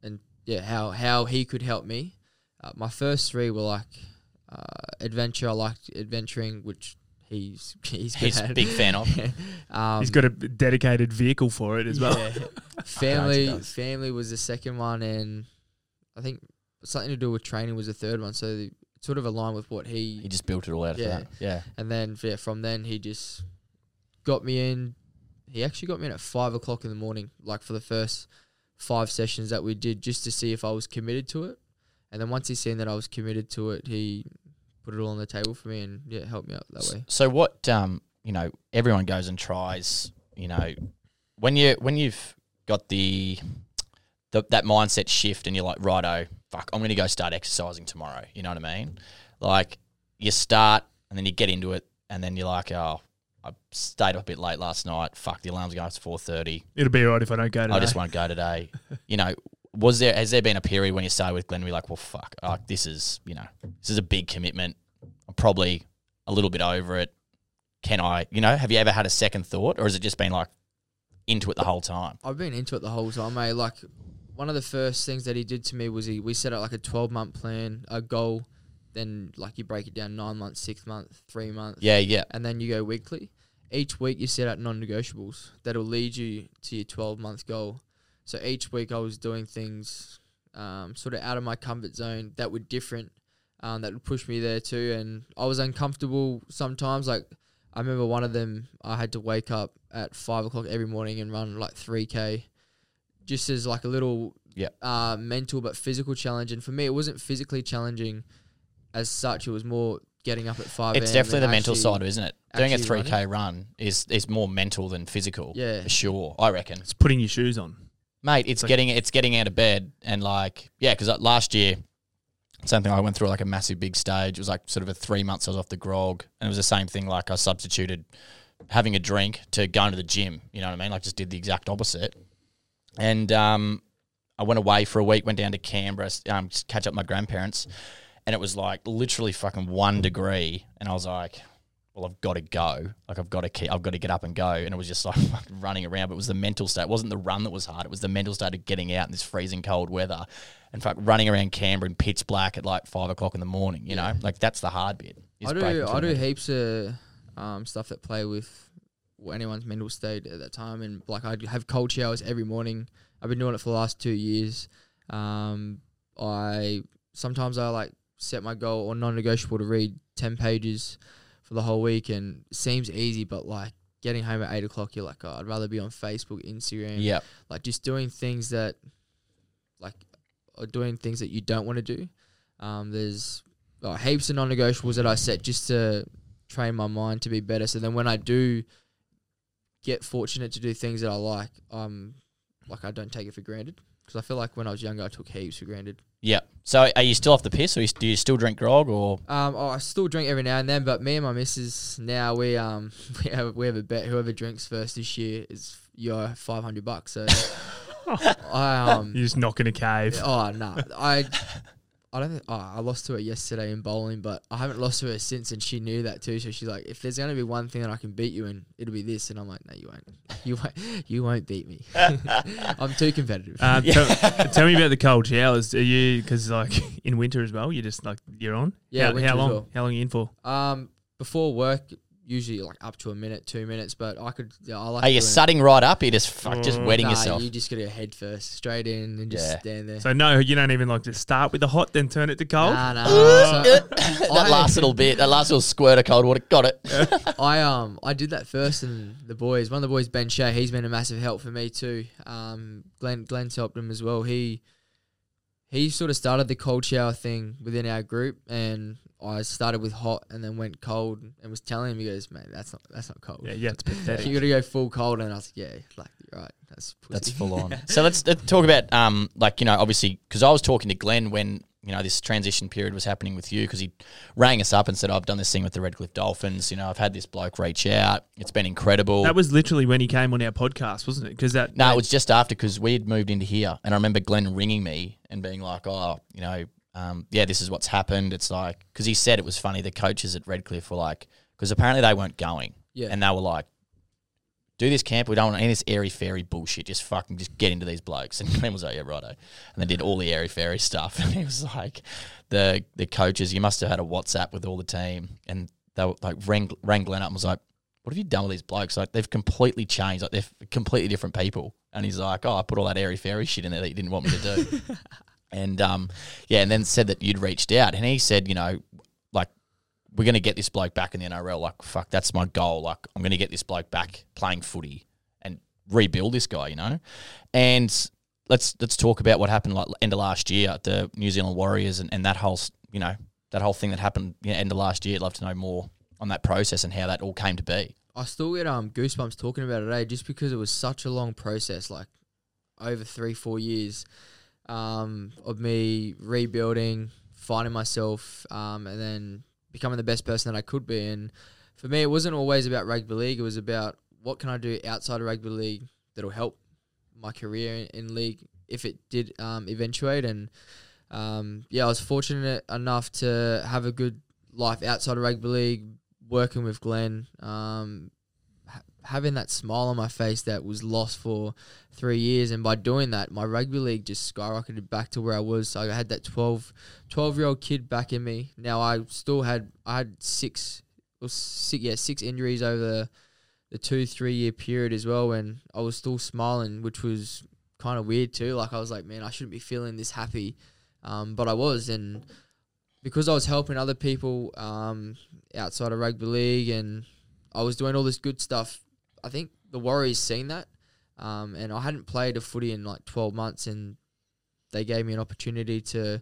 and yeah, how how he could help me. Uh, my first three were like uh, adventure. I liked adventuring, which he's he's He's a big fan of. um, He's got a dedicated vehicle for it as well. yeah. family family was the second one, and I think something to do with training was the third one. So it sort of aligned with what he He just built it all out of Yeah. that. Yeah. And then yeah, from then he just got me in. He actually got me in at five o'clock in the morning, like for the first five sessions that we did, just to see if I was committed to it. And then once he seen that I was committed to it, he put it all on the table for me and yeah, helped me out that way. So what um you know everyone goes and tries you know when you when you've got the, the that mindset shift and you're like righto fuck I'm gonna go start exercising tomorrow. You know what I mean? Like you start and then you get into it and then you're like oh I stayed up a bit late last night. Fuck the alarm's going off to four thirty. It'll be alright if I don't go today. I just won't go today. You know was there has there been a period when you started with Glenn where you're like well fuck like this is you know this is a big commitment. I'm probably a little bit over it. Can I, you know, have you ever had a second thought or has it just been like into it the whole time? I've been into it the whole time, mate. Like one of the first things that he did to me was he we set out like a twelve month plan, a goal, then like you break it down nine months, six months, three months. Yeah, yeah. and then you go weekly. Each week you set out non-negotiables that'll lead you to your 12-month goal. So each week I was doing things um, sort of out of my comfort zone that were different, um, that would push me there too. And I was uncomfortable sometimes. Like I remember one of them, I had to wake up at five o'clock every morning and run like 3k, just as like a little Yep. uh, mental but physical challenge. And for me, it wasn't physically challenging as such. It was more getting up at five. It's a.m. definitely the mental side of it, isn't it? Doing a 3K run is, is more mental than physical. Yeah. For sure, I reckon. It's putting your shoes on. Mate, it's Like- getting it's getting out of bed and like yeah, because last year, same thing. I went through like a massive big stage. It was like sort of a three months I was off the grog, and it was the same thing. Like I substituted having a drink to going to the gym. You know what I mean? Like just did the exact opposite. And um, I went away for a week. Went down to Canberra, um, catch up with my grandparents, and it was like literally fucking one degree, and I was like. Well, I've got to go. Like I've got to keep. I've got to get up and go. And it was just like running around. But it was the mental state. It wasn't the run that was hard. It was the mental state of getting out in this freezing cold weather, and fuck running around Canberra in pitch black at like five o'clock in the morning. You know, like that's the hard bit. I do. I do heaps of um, stuff that play with anyone's mental state at that time, and like I have cold showers every morning. I've been doing it for the last two years. Um, I sometimes I like set my goal or non-negotiable to read ten pages for the whole week, and seems easy, but like getting home at eight o'clock, you're like, oh, I'd rather be on Facebook, Instagram, Yeah, like just doing things that like or doing things that you don't want to do. Um, there's uh, heaps of non-negotiables that I set just to train my mind to be better. So then when I do get fortunate to do things that I like, um, like I don't take it for granted because I feel like when I was younger I took heaps for granted. yeah. So are you still off the piss, or do you still drink grog, or Um, oh, I still drink every now and then, but me and my missus now we um we have we have a bet. Whoever drinks first this year is your five hundred bucks. So I um You're just knocking a cave. Oh no, I I don't. Think, oh, I lost to her yesterday in bowling, but I haven't lost to her since, and she knew that too. So she's like, "If there's gonna be one thing that I can beat you in, it'll be this." And I'm like, "No, you won't. You won't. You won't beat me. I'm too competitive." Um, tell, tell me about the cold showers. Are you because like in winter as well? You're just like you're on. Yeah, How, how long? well. How long are you in for? um, before work, usually like up to a minute, two minutes, but I could. Yeah, I like. are you doing- sutting right up? Or you just fuck, just Mm. wetting Nah, yourself. You just gotta go head first, straight in, and just Yeah. stand there. So no, you don't even like to start with the hot, then turn it to cold. Nah, nah. so that I- last little bit, that last little squirt of cold water, got it. I um I did that first, and the boys, one of the boys, Ben Shea, he's been a massive help for me too. Um, Glenn Glenn's helped him as well. He he sort of started the cold shower thing within our group, and I started with hot and then went cold, and was telling him, he goes, "Mate, that's not that's not cold. Yeah, yeah, it's pathetic. you got to go full cold." And I was like, "Yeah, like you're right, that's pussy. That's full on. so let's, let's talk about um like you know obviously because I was talking to Glenn when you know this transition period was happening with you because he rang us up and said I've done this thing with the Redcliffe Dolphins. You know I've had this bloke reach out. It's been incredible. That was literally when he came on our podcast, wasn't it? Because that No, it was just after because we had moved into here, and I remember Glenn ringing me and being like, "Oh, you know, um, yeah, this is what's happened." It's like because he said it was funny. The coaches at Redcliffe were like, because apparently they weren't going, Yeah. and they were like, "Do this camp. We don't want any of this airy fairy bullshit. Just fucking just get into these blokes." And Glenn was like, "Yeah, righto," and they did all the airy fairy stuff, and he was like, "The the coaches, you must have had a WhatsApp with all the team and." they were like rang, rang Glenn up and was like, "What have you done with these blokes? Like they've completely changed. Like they're completely different people." And he's like, "Oh, I put all that airy fairy shit in there that you didn't want me to do." and um, yeah, and then said that you'd reached out, and he said, you know, like we're to get this bloke back in the NRL. Like fuck, that's my goal. Like I'm to get this bloke back playing footy and rebuild this guy. You know, and let's let's talk about what happened like end of last year at the New Zealand Warriors and, and that whole you know that whole thing that happened you know, end of last year. I'd love to know more on that process and how that all came to be. I still get um goosebumps talking about it, eh? Just because it was such a long process, like over three, four years, um, of me rebuilding, finding myself, um, and then becoming the best person that I could be. And for me, it wasn't always about rugby league. It was about what can I do outside of rugby league that'll help my career in, in league if it did um, eventuate. And um, yeah, I was fortunate enough to have a good life outside of rugby league, working with Glenn, um, having that smile on my face that was lost for three years. And by doing that, my rugby league just skyrocketed back to where I was. So I had that 12, 12 year old kid back in me. Now I still had, I had six, or six yeah, six injuries over the, the two, three year period as well. And I was still smiling, which was kind of weird too. Like I was like, man, I shouldn't be feeling this happy. Um, but I was. And, because I was helping other people um, outside of rugby league and I was doing all this good stuff, I think the Warriors seen that. Um, and I hadn't played a footy in like 12 months and they gave me an opportunity to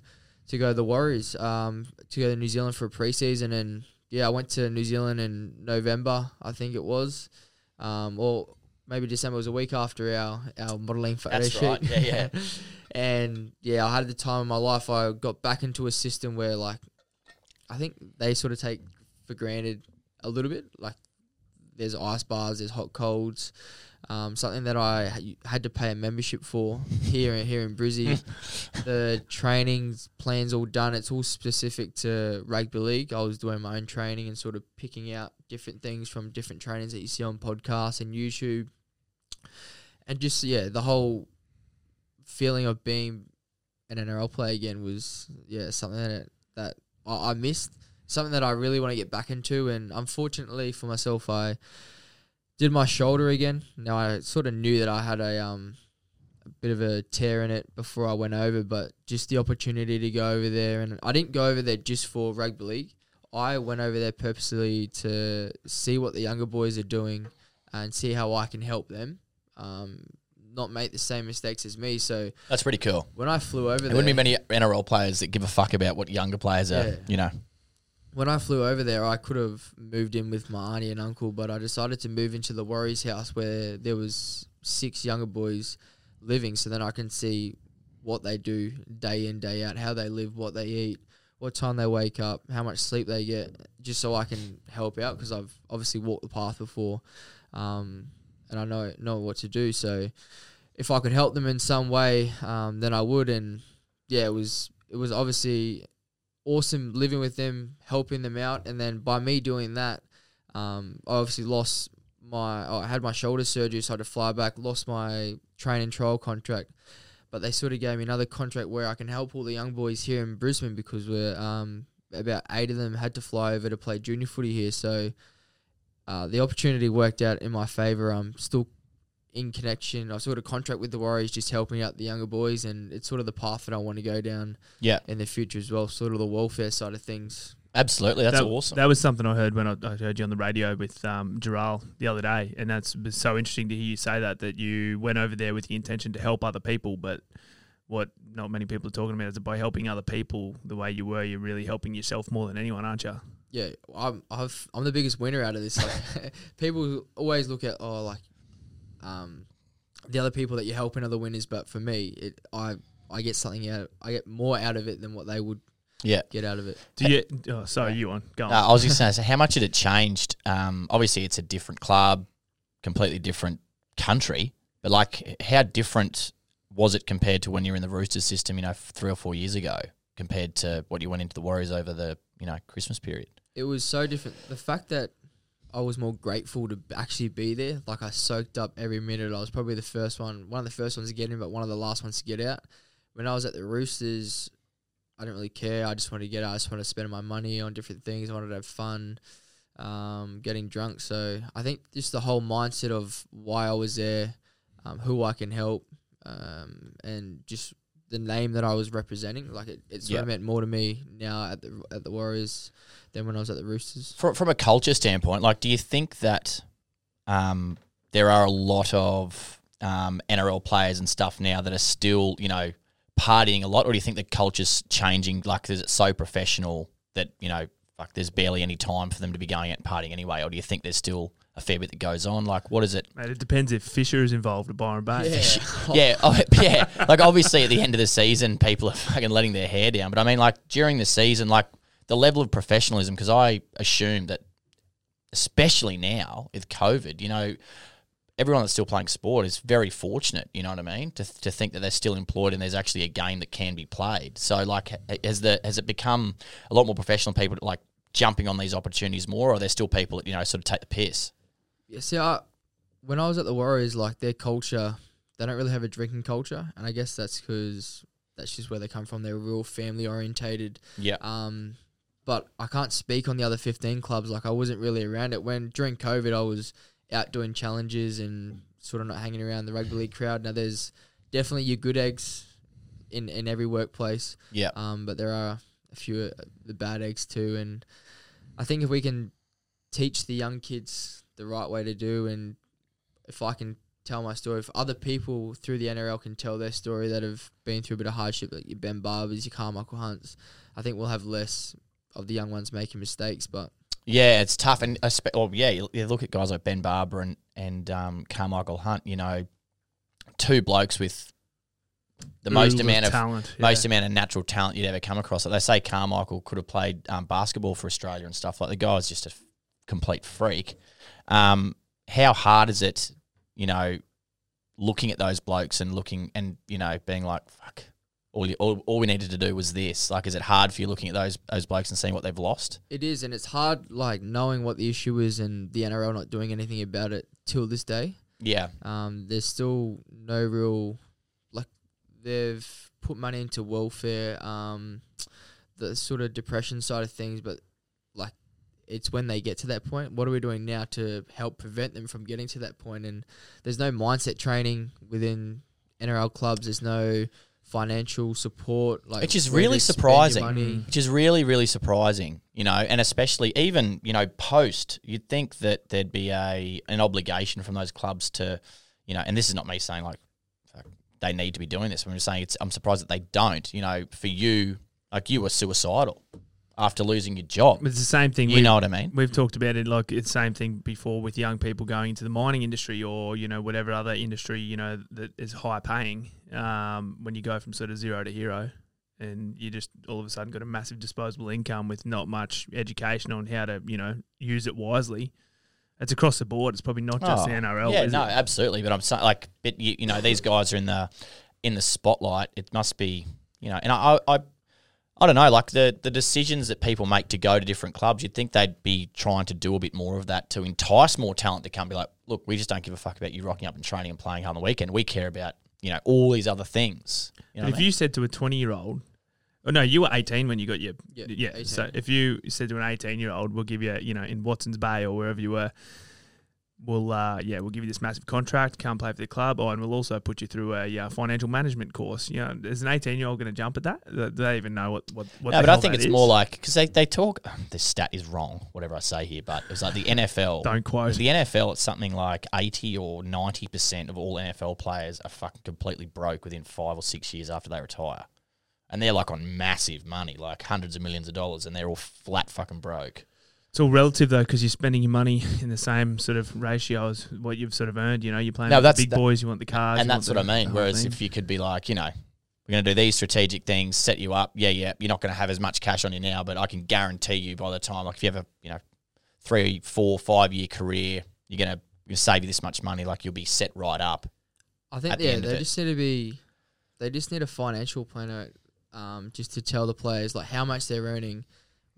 to go to the Warriors, um, to go to New Zealand for a preseason. And yeah, I went to New Zealand in November, I think it was. Um, or maybe December was a week after our, our modelling photo That's shoot. right, yeah, yeah. and yeah, I had the time of my life. I got back into a system where like I think they sort of take for granted a little bit. Like there's ice bars, there's hot colds. Um, something that I had to pay a membership for here here in Brizzy. the training plans all done. It's all specific to rugby league. I was doing my own training and sort of picking out different things from different trainings that you see on podcasts and YouTube. And just yeah, the whole feeling of being an NRL player again was yeah something that that I, I missed. Something that I really want to get back into, and unfortunately for myself, I did my shoulder again. Now I sort of knew that I had a um a bit of a tear in it before I went over, but just the opportunity to go over there, and I didn't go over there just for rugby league. I went over there purposely to see what the younger boys are doing and see how I can help them. Um, not make the same mistakes as me. So That's pretty cool. when I flew over There there, wouldn't be many NRL players that give a fuck about what younger players are. You know, when I flew over there, I could have moved in with my auntie and uncle, but I decided to move into the Warriors house where there was six younger boys living, so then I can see what they do day in day out, how they live, what they eat, what time they wake up, how much sleep they get, just so I can help out because I've obviously walked the path before, um, and I know know what to do. So if I could help them in some way, um, then I would. And yeah, it was it was obviously awesome living with them, helping them out, and then by me doing that, um, I obviously lost my. I had my shoulder surgery, so I had to fly back. Lost my train and trial contract, but they sort of gave me another contract where I can help all the young boys here in Brisbane because we're um, about eight of them had to fly over to play junior footy here, so. Uh, the opportunity worked out in my favour. I'm still in connection. I sort of contract with the Warriors, just helping out the younger boys, and it's sort of the path that I want to go down yeah, in the future as well. Sort of the welfare side of things. absolutely. That's that, awesome. That was something I heard when I, I heard you on the radio with um, Gerald the other day, and that's was so interesting to hear you say that that you went over there with the intention to help other people, but what not many people are talking about is that by helping other people the way you were, you're really helping yourself more than anyone, aren't you? Yeah, I'm I've, I'm the biggest winner out of this. Like, people always look at oh like, um, the other people that you're helping are the winners, but for me, it I I get something out. I get more out of it than what they would yeah. get out of it. Do you? Oh, sorry, you on? Go on. No, I was just going to say, how much had it changed? Um, obviously, it's a different club, completely different country, but like, how different was it compared to when you were in the Roosters system, you know, three or four years ago, compared to what you went into the Warriors over the, you know, Christmas period? It was so different. The fact that I was more grateful to actually be there. Like I soaked up every minute. I was probably the first one, one of the first ones to get in, but one of the last ones to get out. When I was at the Roosters, I didn't really care. I just wanted to get out. I just wanted to spend my money on different things. I wanted to have fun. um, getting drunk. So I think just the whole mindset of why I was there, um, who I can help, um, and just the name that I was representing. Like it, it sort Yeah. of meant more to me now at the at the Warriors than when I was at the Roosters. From from a culture standpoint, like, do you think that um, there are a lot of um, NRL players and stuff now that are still, you know, partying a lot, or do you think the culture's changing? Like, is it so professional that you know, like, there's barely any time for them to be going out and partying anyway, or do you think there's still a fair bit that goes on? Like, what is it? Mate, it depends if Fisher is involved at Byron Bay. yeah, oh, yeah. Like obviously, at the end of the season, people are fucking letting their hair down. But I mean, like during the season, like the level of professionalism, because I assume that, especially now with COVID, you know, everyone that's still playing sport is very fortunate. You know what I mean? To to think that they're still employed and there's actually a game that can be played. So like, has the has it become a lot more professional people like jumping on these opportunities more, or are there still people that you know sort of take the piss? Yeah, see, I, when I was at the Warriors, like their culture, they don't really have a drinking culture, and I guess that's because that's just where they come from. They're real family orientated. Yeah. Um, but I can't speak on the other fifteen clubs. Like I wasn't really around it when during COVID I was out doing challenges and sort of not hanging around the rugby league crowd. Now there's definitely your good eggs in in every workplace. Yeah. Um, but there are a few of the bad eggs too, and I think if we can teach the young kids the right way to do, and if I can tell my story, if other people through the NRL can tell their story that have been through a bit of hardship, like your Ben Barbas, your Carmichael Hunts, I think we'll have less of the young ones making mistakes. But Yeah, it's tough, and espe- well, yeah, you, you look at guys like Ben Barba and and um, Carmichael Hunt. You know, two blokes with the most Oodles amount of talent. yeah. most amount of natural talent you'd ever come across. Like they say, Carmichael could have played um, basketball for Australia and stuff. Like the guy's just a f- complete freak. Um, how hard is it, you know, looking at those blokes and looking and you know being like, fuck. All, you, all, all we needed to do was this. Like, is it hard for you looking at those those blokes and seeing what they've lost? it is, and it's hard, like knowing what the issue is, and the NRL not doing anything about it till this day. Yeah, Um, there's still no real like they've put money into welfare, um, the sort of depression side of things, but like it's when they get to that point. What are we doing now to help prevent them from getting to that point? And there's no mindset training within NRL clubs. There's no financial support. Like which is really to spend your surprising. money. Mm. Which is really, really surprising, you know, and especially even you know post, you'd think that there'd be a an obligation from those clubs to, you know, and this is not me saying like they need to be doing this. I'm just saying it's. I'm surprised that they don't. You know, for you, like you were suicidal after losing your job. It's the same thing. You know what I mean? We've talked about it like it's the same thing before with young people going into the mining industry or you know whatever other industry you know that is high paying. Um, when you go from sort of zero to hero, and you just all of a sudden got a massive disposable income with not much education on how to you know use it wisely. It's across the board. It's probably not just Oh, the NRL. Yeah, no, it? absolutely. But I'm saying, like, but you, you know, these guys are in the in the spotlight. It must be, you know, and I, I, I don't know, like the the decisions that people make to go to different clubs. You'd think they'd be trying to do a bit more of that to entice more talent to come. Be like, look, we just don't give a fuck about you rocking up and training and playing on the weekend. We care about you know all these other things. You know But if I mean? you said to a 20 year old, oh no, you were 18 when you got your, Yeah, yeah. 18. So if you said to an 18 year old, we'll give you, you know, in Watson's Bay or wherever you were, we'll, uh, yeah, we'll give you this massive contract, come play for the club. Oh, and we'll also put you through a uh, financial management course. You know, is an 18 year old going to jump at that? Do they even know what, what, what no, but I think it's is? more like because they, they talk. This stat is wrong, whatever I say here, but it's like the NFL. Don't quote. The NFL, it's something like 80 or 90% of all NFL players are fucking completely broke within five or six years after they retire. And they're like on massive money, like hundreds of millions of dollars, and they're all flat fucking broke. It's all relative though, because you're spending your money in the same sort of ratio as what you've sort of earned. You know, you're playing No, with that's- the big that- boys. You want the cars, and that's what the- I mean. whole Whereas thing. if you could be like, you know, we're going to do these strategic things, set you up. Yeah, yeah. You're not going to have as much cash on you now, but I can guarantee you by the time, like if you have a, you know, three, four, five year career, you're going to save you this much money. Like you'll be set right up. I think at the yeah, end of they it. just need to be, they just need a financial planner, um, just to tell the players like how much they're earning,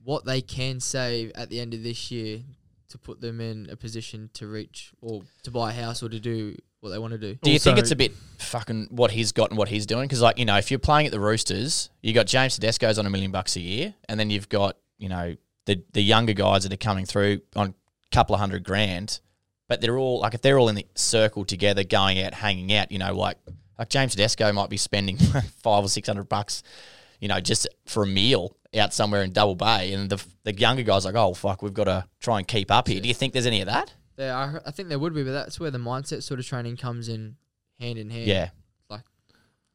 what they can save at the end of this year to put them in a position to reach or to buy a house or to do what they want to do. Do you think it's a bit fucking what he's got and what he's doing? Because like you know, if you're playing at the Roosters, you got James Tedesco's on a million bucks a year, and then you've got you know the the younger guys that are coming through on a couple of hundred grand, but they're all like if they're all in the circle together, going out, hanging out, you know, like like James Tedesco might be spending five or six hundred bucks, you know, just for a meal out somewhere in Double Bay, and the the younger guys like, oh fuck, we've got to try and keep up here. Do you think there's any of that? There, I, I think there would be, but that's where the mindset sort of training comes in hand in hand. Yeah, like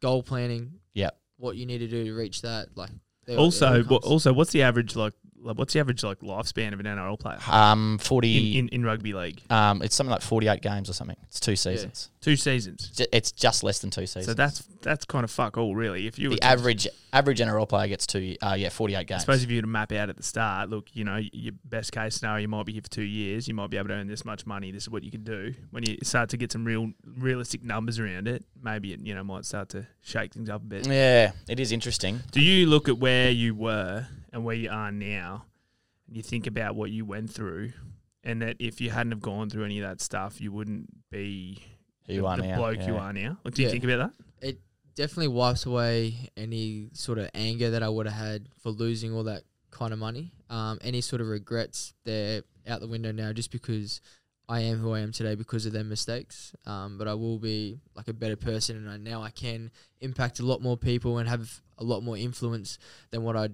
Goal planning. Yeah, What you need to do to reach that. Like they- it Also, all what, comes- also, what's the average like? like, What's the average like lifespan of an NRL player um, forty. in, in, in rugby league? um, it's something like forty-eight games or something. It's two seasons. Two seasons. Ju- It's just less than two seasons. So that's that's kind of fuck all, really. If you were the to- average average NRL player gets two. Uh, yeah, forty-eight I games. suppose if you were to map out at the start, look, you know, your best case scenario, you might be here for two years. You might be able to earn this much money. This is what you can do. When you start to get some real, realistic numbers around it, maybe it, you know, might start to shake things up a bit. yeah, it is interesting. Do you look at where you were and where you are now, and you think about what you went through, and that if you hadn't have gone through any of that stuff, you wouldn't be Who you the, are the now. bloke you are now? Like, do you Yeah. think about that? It definitely wipes away any sort of anger that I would have had for losing all that kind of money. Um, any sort of regrets, they're out the window now just because I am who I am today because of their mistakes. Um, but I will be like a better person, and I, now I can impact a lot more people and have a lot more influence than what I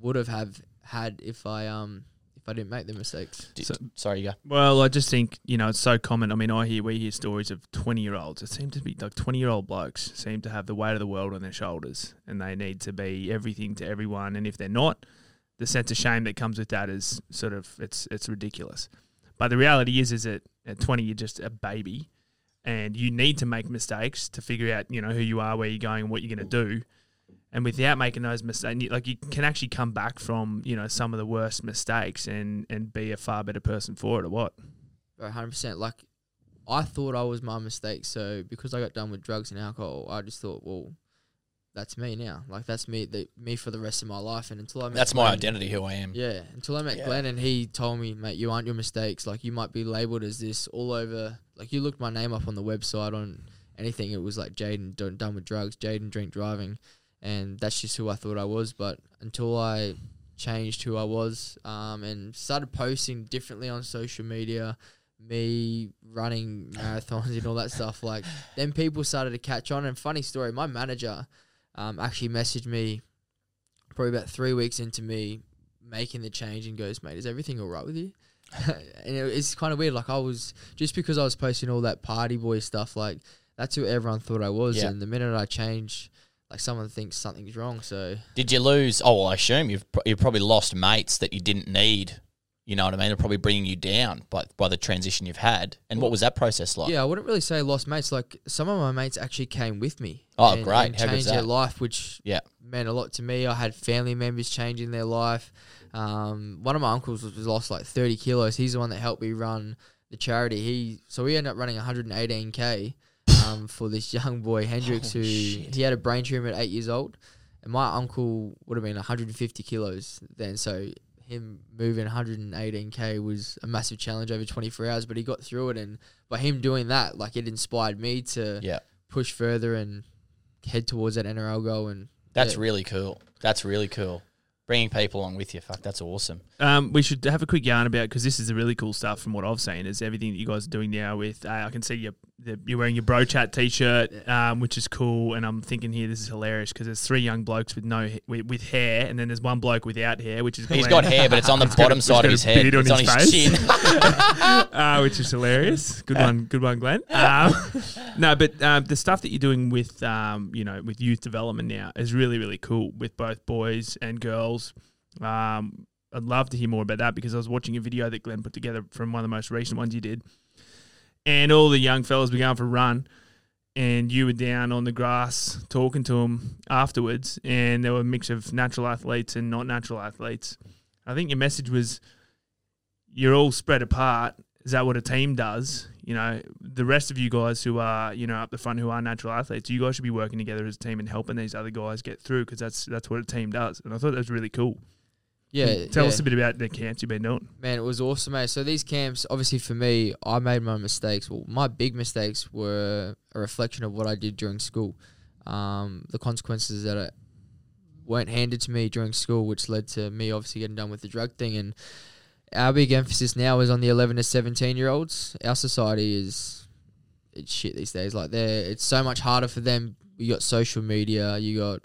would have have had if I um if I didn't make the mistakes. So- sorry, you go. Well, I just think you know it's so common. I mean, I hear we hear stories of twenty year olds. It seems to be like twenty year old blokes seem to have the weight of the world on their shoulders, and they need to be everything to everyone. And if they're not, the sense of shame that comes with that is sort of it's it's ridiculous. But the reality is, is that at twenty you're just a baby, and you need to make mistakes to figure out you know who you are, where you're going, and what you're going to do. And without making those mistakes, you- like you can actually come back from you know some of the worst mistakes and and be a far better person for it, or what? One hundred percent. Like I thought I was my mistake, so because I got done with drugs and alcohol, I just thought, well, that's me now. Like that's me, the, me for the rest of my life. And until I met That's my identity. Who I am. Yeah, until I met Yeah. Glenn and he told me, mate, you aren't your mistakes. Like you might be labelled as this all over. Like you looked my name up on the website on anything, it was like Jayden done, done with drugs, Jayden drink driving, and that's just who I thought I was. But until I changed who I was, um, and started posting differently on social media, me running marathons and all that stuff, like then people started to catch on. And funny story, my manager um, actually messaged me probably about three weeks into me making the change and goes, mate, is everything all right with you? and it, it's kind of weird. Like I was just because I was posting all that party boy stuff, like that's who everyone thought I was. Yeah. And the minute I change, like someone thinks something's wrong. So Did you lose? Oh, well, I assume you've pro- you probably lost mates that you didn't need. You know what I mean? They're probably bringing you down by by the transition you've had. And what was that process like? yeah, I wouldn't really say lost mates. Like some of my mates actually came with me. Oh, and, great. And How changed their life, which Yeah. meant a lot to me. I had family members changing their life. Um, one of my uncles was, was lost like 30 kilos. He's the one that helped me run the charity. He so we ended up running 118k um, for this young boy Hendrix, who shit. he had a brain tumor at eight years old, and my uncle would have been 150 kilos then. So him moving 118k was a massive challenge over 24 hours, but he got through it. And by him doing that, like it inspired me to Yeah. push further and head towards that NRL goal. And That's Yeah. really cool. That's really cool. Bringing people along with you. Fuck, that's awesome. Um, we should have a quick yarn about because this is the really cool stuff from what I've seen is everything that you guys are doing now with. Uh, I can see you the, you're wearing your bro chat t-shirt, um, which is cool, and I'm thinking here this is hilarious because there's three young blokes with no with, with hair, and then there's one bloke without hair, which is He's Glenn. got hair, but it's on the He's got a- bottom side of his head. on It's on his his face. chin. uh, which is hilarious. Good one, good one, Glenn. Um, no, but um, the stuff that you're doing with um, you know with youth development now is really really cool with both boys and girls. Um, I'd love to hear more about that because I was watching a video that Glenn put together from one of the most recent ones you did, and all the young fellas were going for a run. And you were down on the grass talking to them afterwards, and there were a mix of natural athletes and not natural athletes. I think your message was you're all spread apart. Is that what a team does? You know, the rest of you guys who are, you know, up the front who are natural athletes, you guys should be working together as a team and helping these other guys get through because that's that's what a team does. And I thought that was really cool. Yeah, Tell yeah. us a bit about the camps you've been doing. Man, it was awesome, mate. So these camps, obviously for me, I made my mistakes. Well, my big mistakes were a reflection of what I did during school. Um, the consequences that I, weren't handed to me during school, which led to me obviously getting done with the drug thing. And our big emphasis now is on the 11 to 17 year olds. Our society is it's shit these days. Like they're it's so much harder for them. You got social media, you got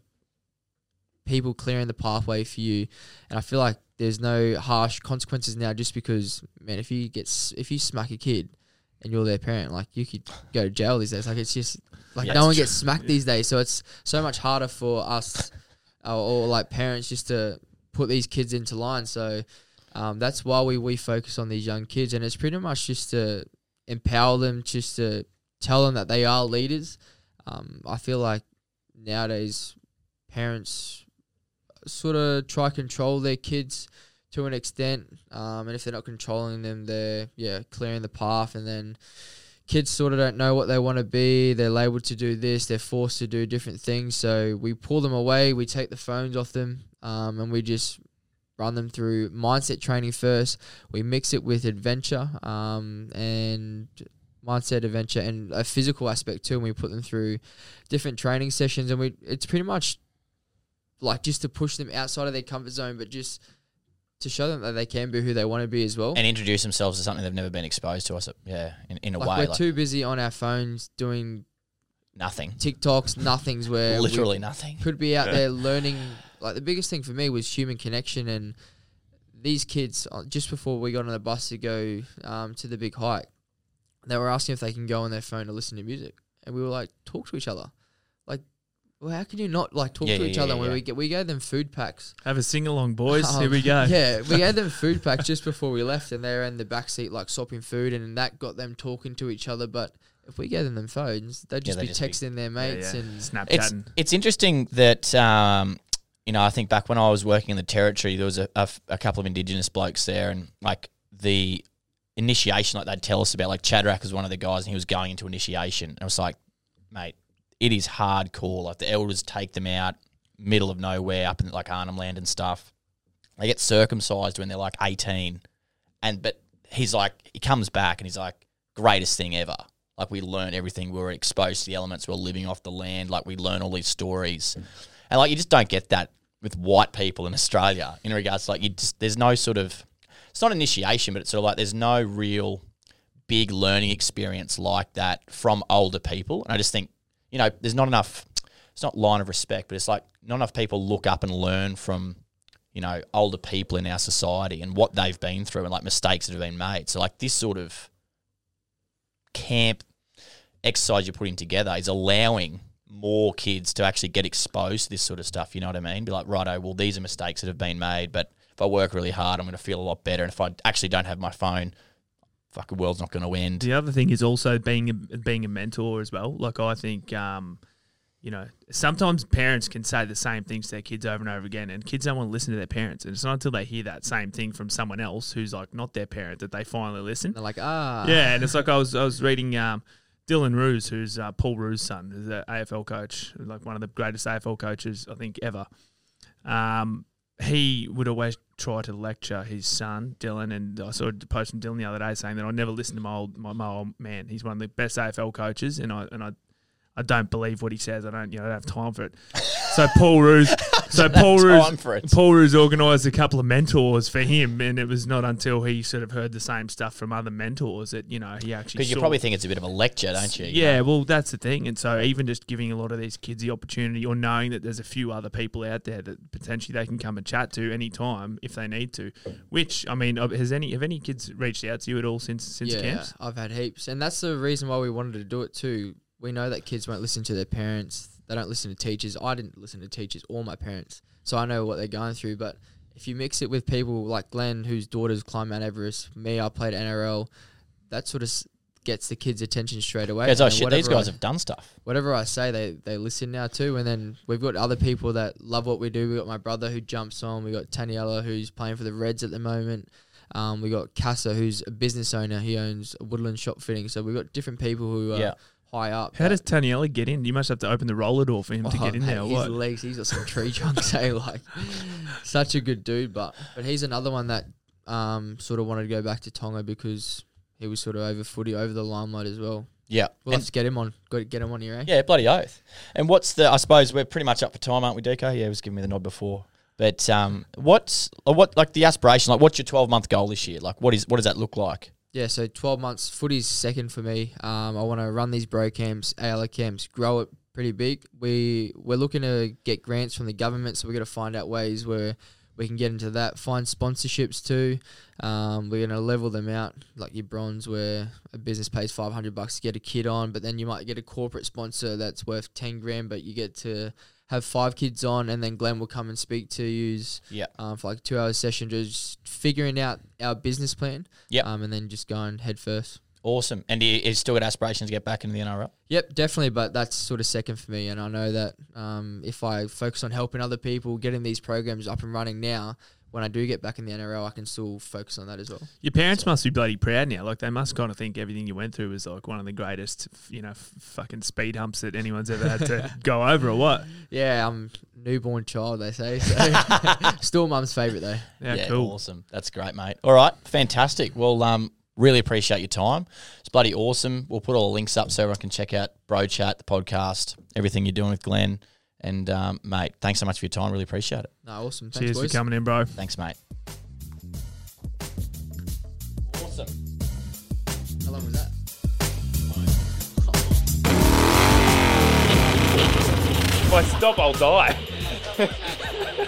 people clearing the pathway for you, and I feel like there's no harsh consequences now just because man, if you get if you smack a kid and you're their parent, like you could go to jail these days. Like it's just like Yeah, no one true. gets smacked these days, so it's so much harder for us or, or like parents just to put these kids into line. So um, that's why we we focus on these young kids, and it's pretty much just to empower them, just to tell them that they are leaders. Um, I feel like nowadays parents sort of try control their kids to an extent, um, and if they're not controlling them, they're yeah clearing the path, and then kids sort of don't know what they want to be. They're labeled to do this. They're forced to do different things. So we pull them away. We take the phones off them, um, and we just run them through mindset training first. We mix it with adventure um, and mindset adventure and a physical aspect too. And we put them through different training sessions, and we it's pretty much like just to push them outside of their comfort zone, but just to show them that they can be who they want to be as well. and introduce themselves to something they've never been exposed to. I sup- yeah, in, in a like way, we're like too busy on our phones doing nothing, TikToks, nothings where literally nothing. could be out there learning. Like the biggest thing for me was human connection, and these kids uh, just before we got on the bus to go um, to the big hike, they were asking if they can go on their phone to listen to music, and we were like, talk to each other, like. Well, how can you not like talk Yeah, to yeah, each yeah, other yeah, when yeah. we get we gave them food packs Have a sing along, boys. Um, Here we go. Yeah, we gave them food packs just before we left, and they're in the back seat like swapping food, and that got them talking to each other. But if we gave them them phones, they'd just they'd be just be- texting their Yeah, mates yeah. and It's Snapchatting. it's interesting that um, you know I think back when I was working in the territory, there was a, a f- a couple of Indigenous blokes there, and like the initiation, like they'd tell us about, like Chadrack was one of the guys, and he was going into initiation, and I was like, mate, it is hardcore. Like the elders take them out, middle of nowhere, up in like Arnhem Land and stuff. They get circumcised when they're like eighteen, and but he's like, he comes back and he's like, greatest thing ever. Like we learn everything. We were exposed to the elements. We are living off the land. Like we learn all these stories, and like you just don't get that with white people in Australia. In regards to like you just there's no sort of it's not initiation, but it's sort of like there's no real big learning experience like that from older people. And I just think you know there's not enough. It's not line of respect, but it's like not enough people look up and learn from you know older people in our society and what they've been through and like mistakes that have been made. So like this sort of camp exercise you're putting together is allowing more kids to actually get exposed to this sort of stuff. You know what I mean? Be like, righto, well, these are mistakes that have been made, but if I work really hard, I'm going to feel a lot better. And if I actually don't have my phone, fucking world's not going to end. The other thing is also being a, being a mentor as well. Like I think, um, you know, sometimes parents can say the same things to their kids over and over again, and kids don't want to listen to their parents. And it's not until they hear that same thing from someone else who's like not their parent that they finally listen. they're like, ah, Yeah, and it's like I was I was reading um, Dylan Roos, who's uh, Paul Roos's son, who's an AFL coach, like one of the greatest AFL coaches I think ever. Um, he would always try to lecture his son Dylan, and I saw a post from Dylan the other day saying that I never listen to my old my, my old man. He's one of the best AFL coaches, and I and I. I don't believe what he says. I don't, you know, I don't have time for it. So Paul Roos, so Paul time Roos. Paul Roos organised a couple of mentors for him, and it was not until he sort of heard the same stuff from other mentors that you know he actually. Because you saw- probably think it's a bit of a lecture, don't you? yeah, well, that's the thing, and so even just giving a lot of these kids the opportunity, or knowing that there's a few other people out there that potentially they can come and chat to anytime if they need to. Which I mean, uh, has any have any kids reached out to you at all since since yeah, camps? I've had heaps, and that's the reason why we wanted to do it too. We know that kids won't listen to their parents. They don't listen to teachers. I didn't listen to teachers or my parents, so I know what they're going through. But if you mix it with people like Glenn, whose daughters climb Mount Everest, me, I played NRL, that sort of gets the kids' attention straight away. Because oh shit, these guys I- have done stuff. whatever I say, they they listen now too. And then we've got other people that love what we do. We got my brother who jumps on. We got Taniela who's playing for the Reds at the moment. Um, we got Casa who's a business owner. He owns a woodland shop fitting. So we've got different people who are Yeah. High up. How does Taniela get in? You must have to open the roller door for him to Oh, get in mate, there. or His what? legs, he's got some tree trunks. eh? Like, such a good dude. But but he's another one that um sort of wanted to go back to Tonga because he was sort of over footy, over the limelight as well. Yeah. We'll And- have to get him on. Got get him on here, eh? Yeah, bloody oath. And what's the? I suppose we're pretty much up for time, aren't we, Deco? Yeah, he was giving me the nod before. But um, what's what like the aspiration? Like, what's your twelve month goal this year? Like, what is what does that look like? Yeah, so 12 months, footy's second for me. Um, I want to run these bro camps, ALA camps, grow it pretty big. We, we're looking to get grants from the government, so we're going to find out ways where we can get into that. Find sponsorships too. Um, we're going to level them out, like your bronze, where a business pays 500 bucks to get a kid on, but then you might get a corporate sponsor that's worth 10 grand, but you get to have five kids on, and then Glenn will come and speak to you Yeah. um, for like a two hour session, just figuring out our business plan. Yep. Um, and then just going head first. Awesome. And he, he's still got aspirations to get back into the NRL. Yep, definitely. But that's sort of second for me. And I know that um, if I focus on helping other people, getting these programs up and running now, when I do get back in the NRL, I can still focus on that as well. Your parents must be bloody proud now. Like they must kind of think everything you went through was like one of the greatest, you know, f- fucking speed humps that anyone's ever had to go over, or what? Yeah, I'm newborn child, they say. So still mum's favourite though. Yeah, cool. Awesome. That's great, mate. All right. Fantastic. Well, um, really appreciate your time. It's bloody awesome. We'll put all the links up so everyone can check out Bro Chat, the podcast, everything you're doing with Glenn. And um, mate, thanks so much for your time. Really appreciate it. No, awesome. Thanks, Cheers boys. for coming in, bro. Thanks, mate. Awesome. How long was that? If I stop, I'll die.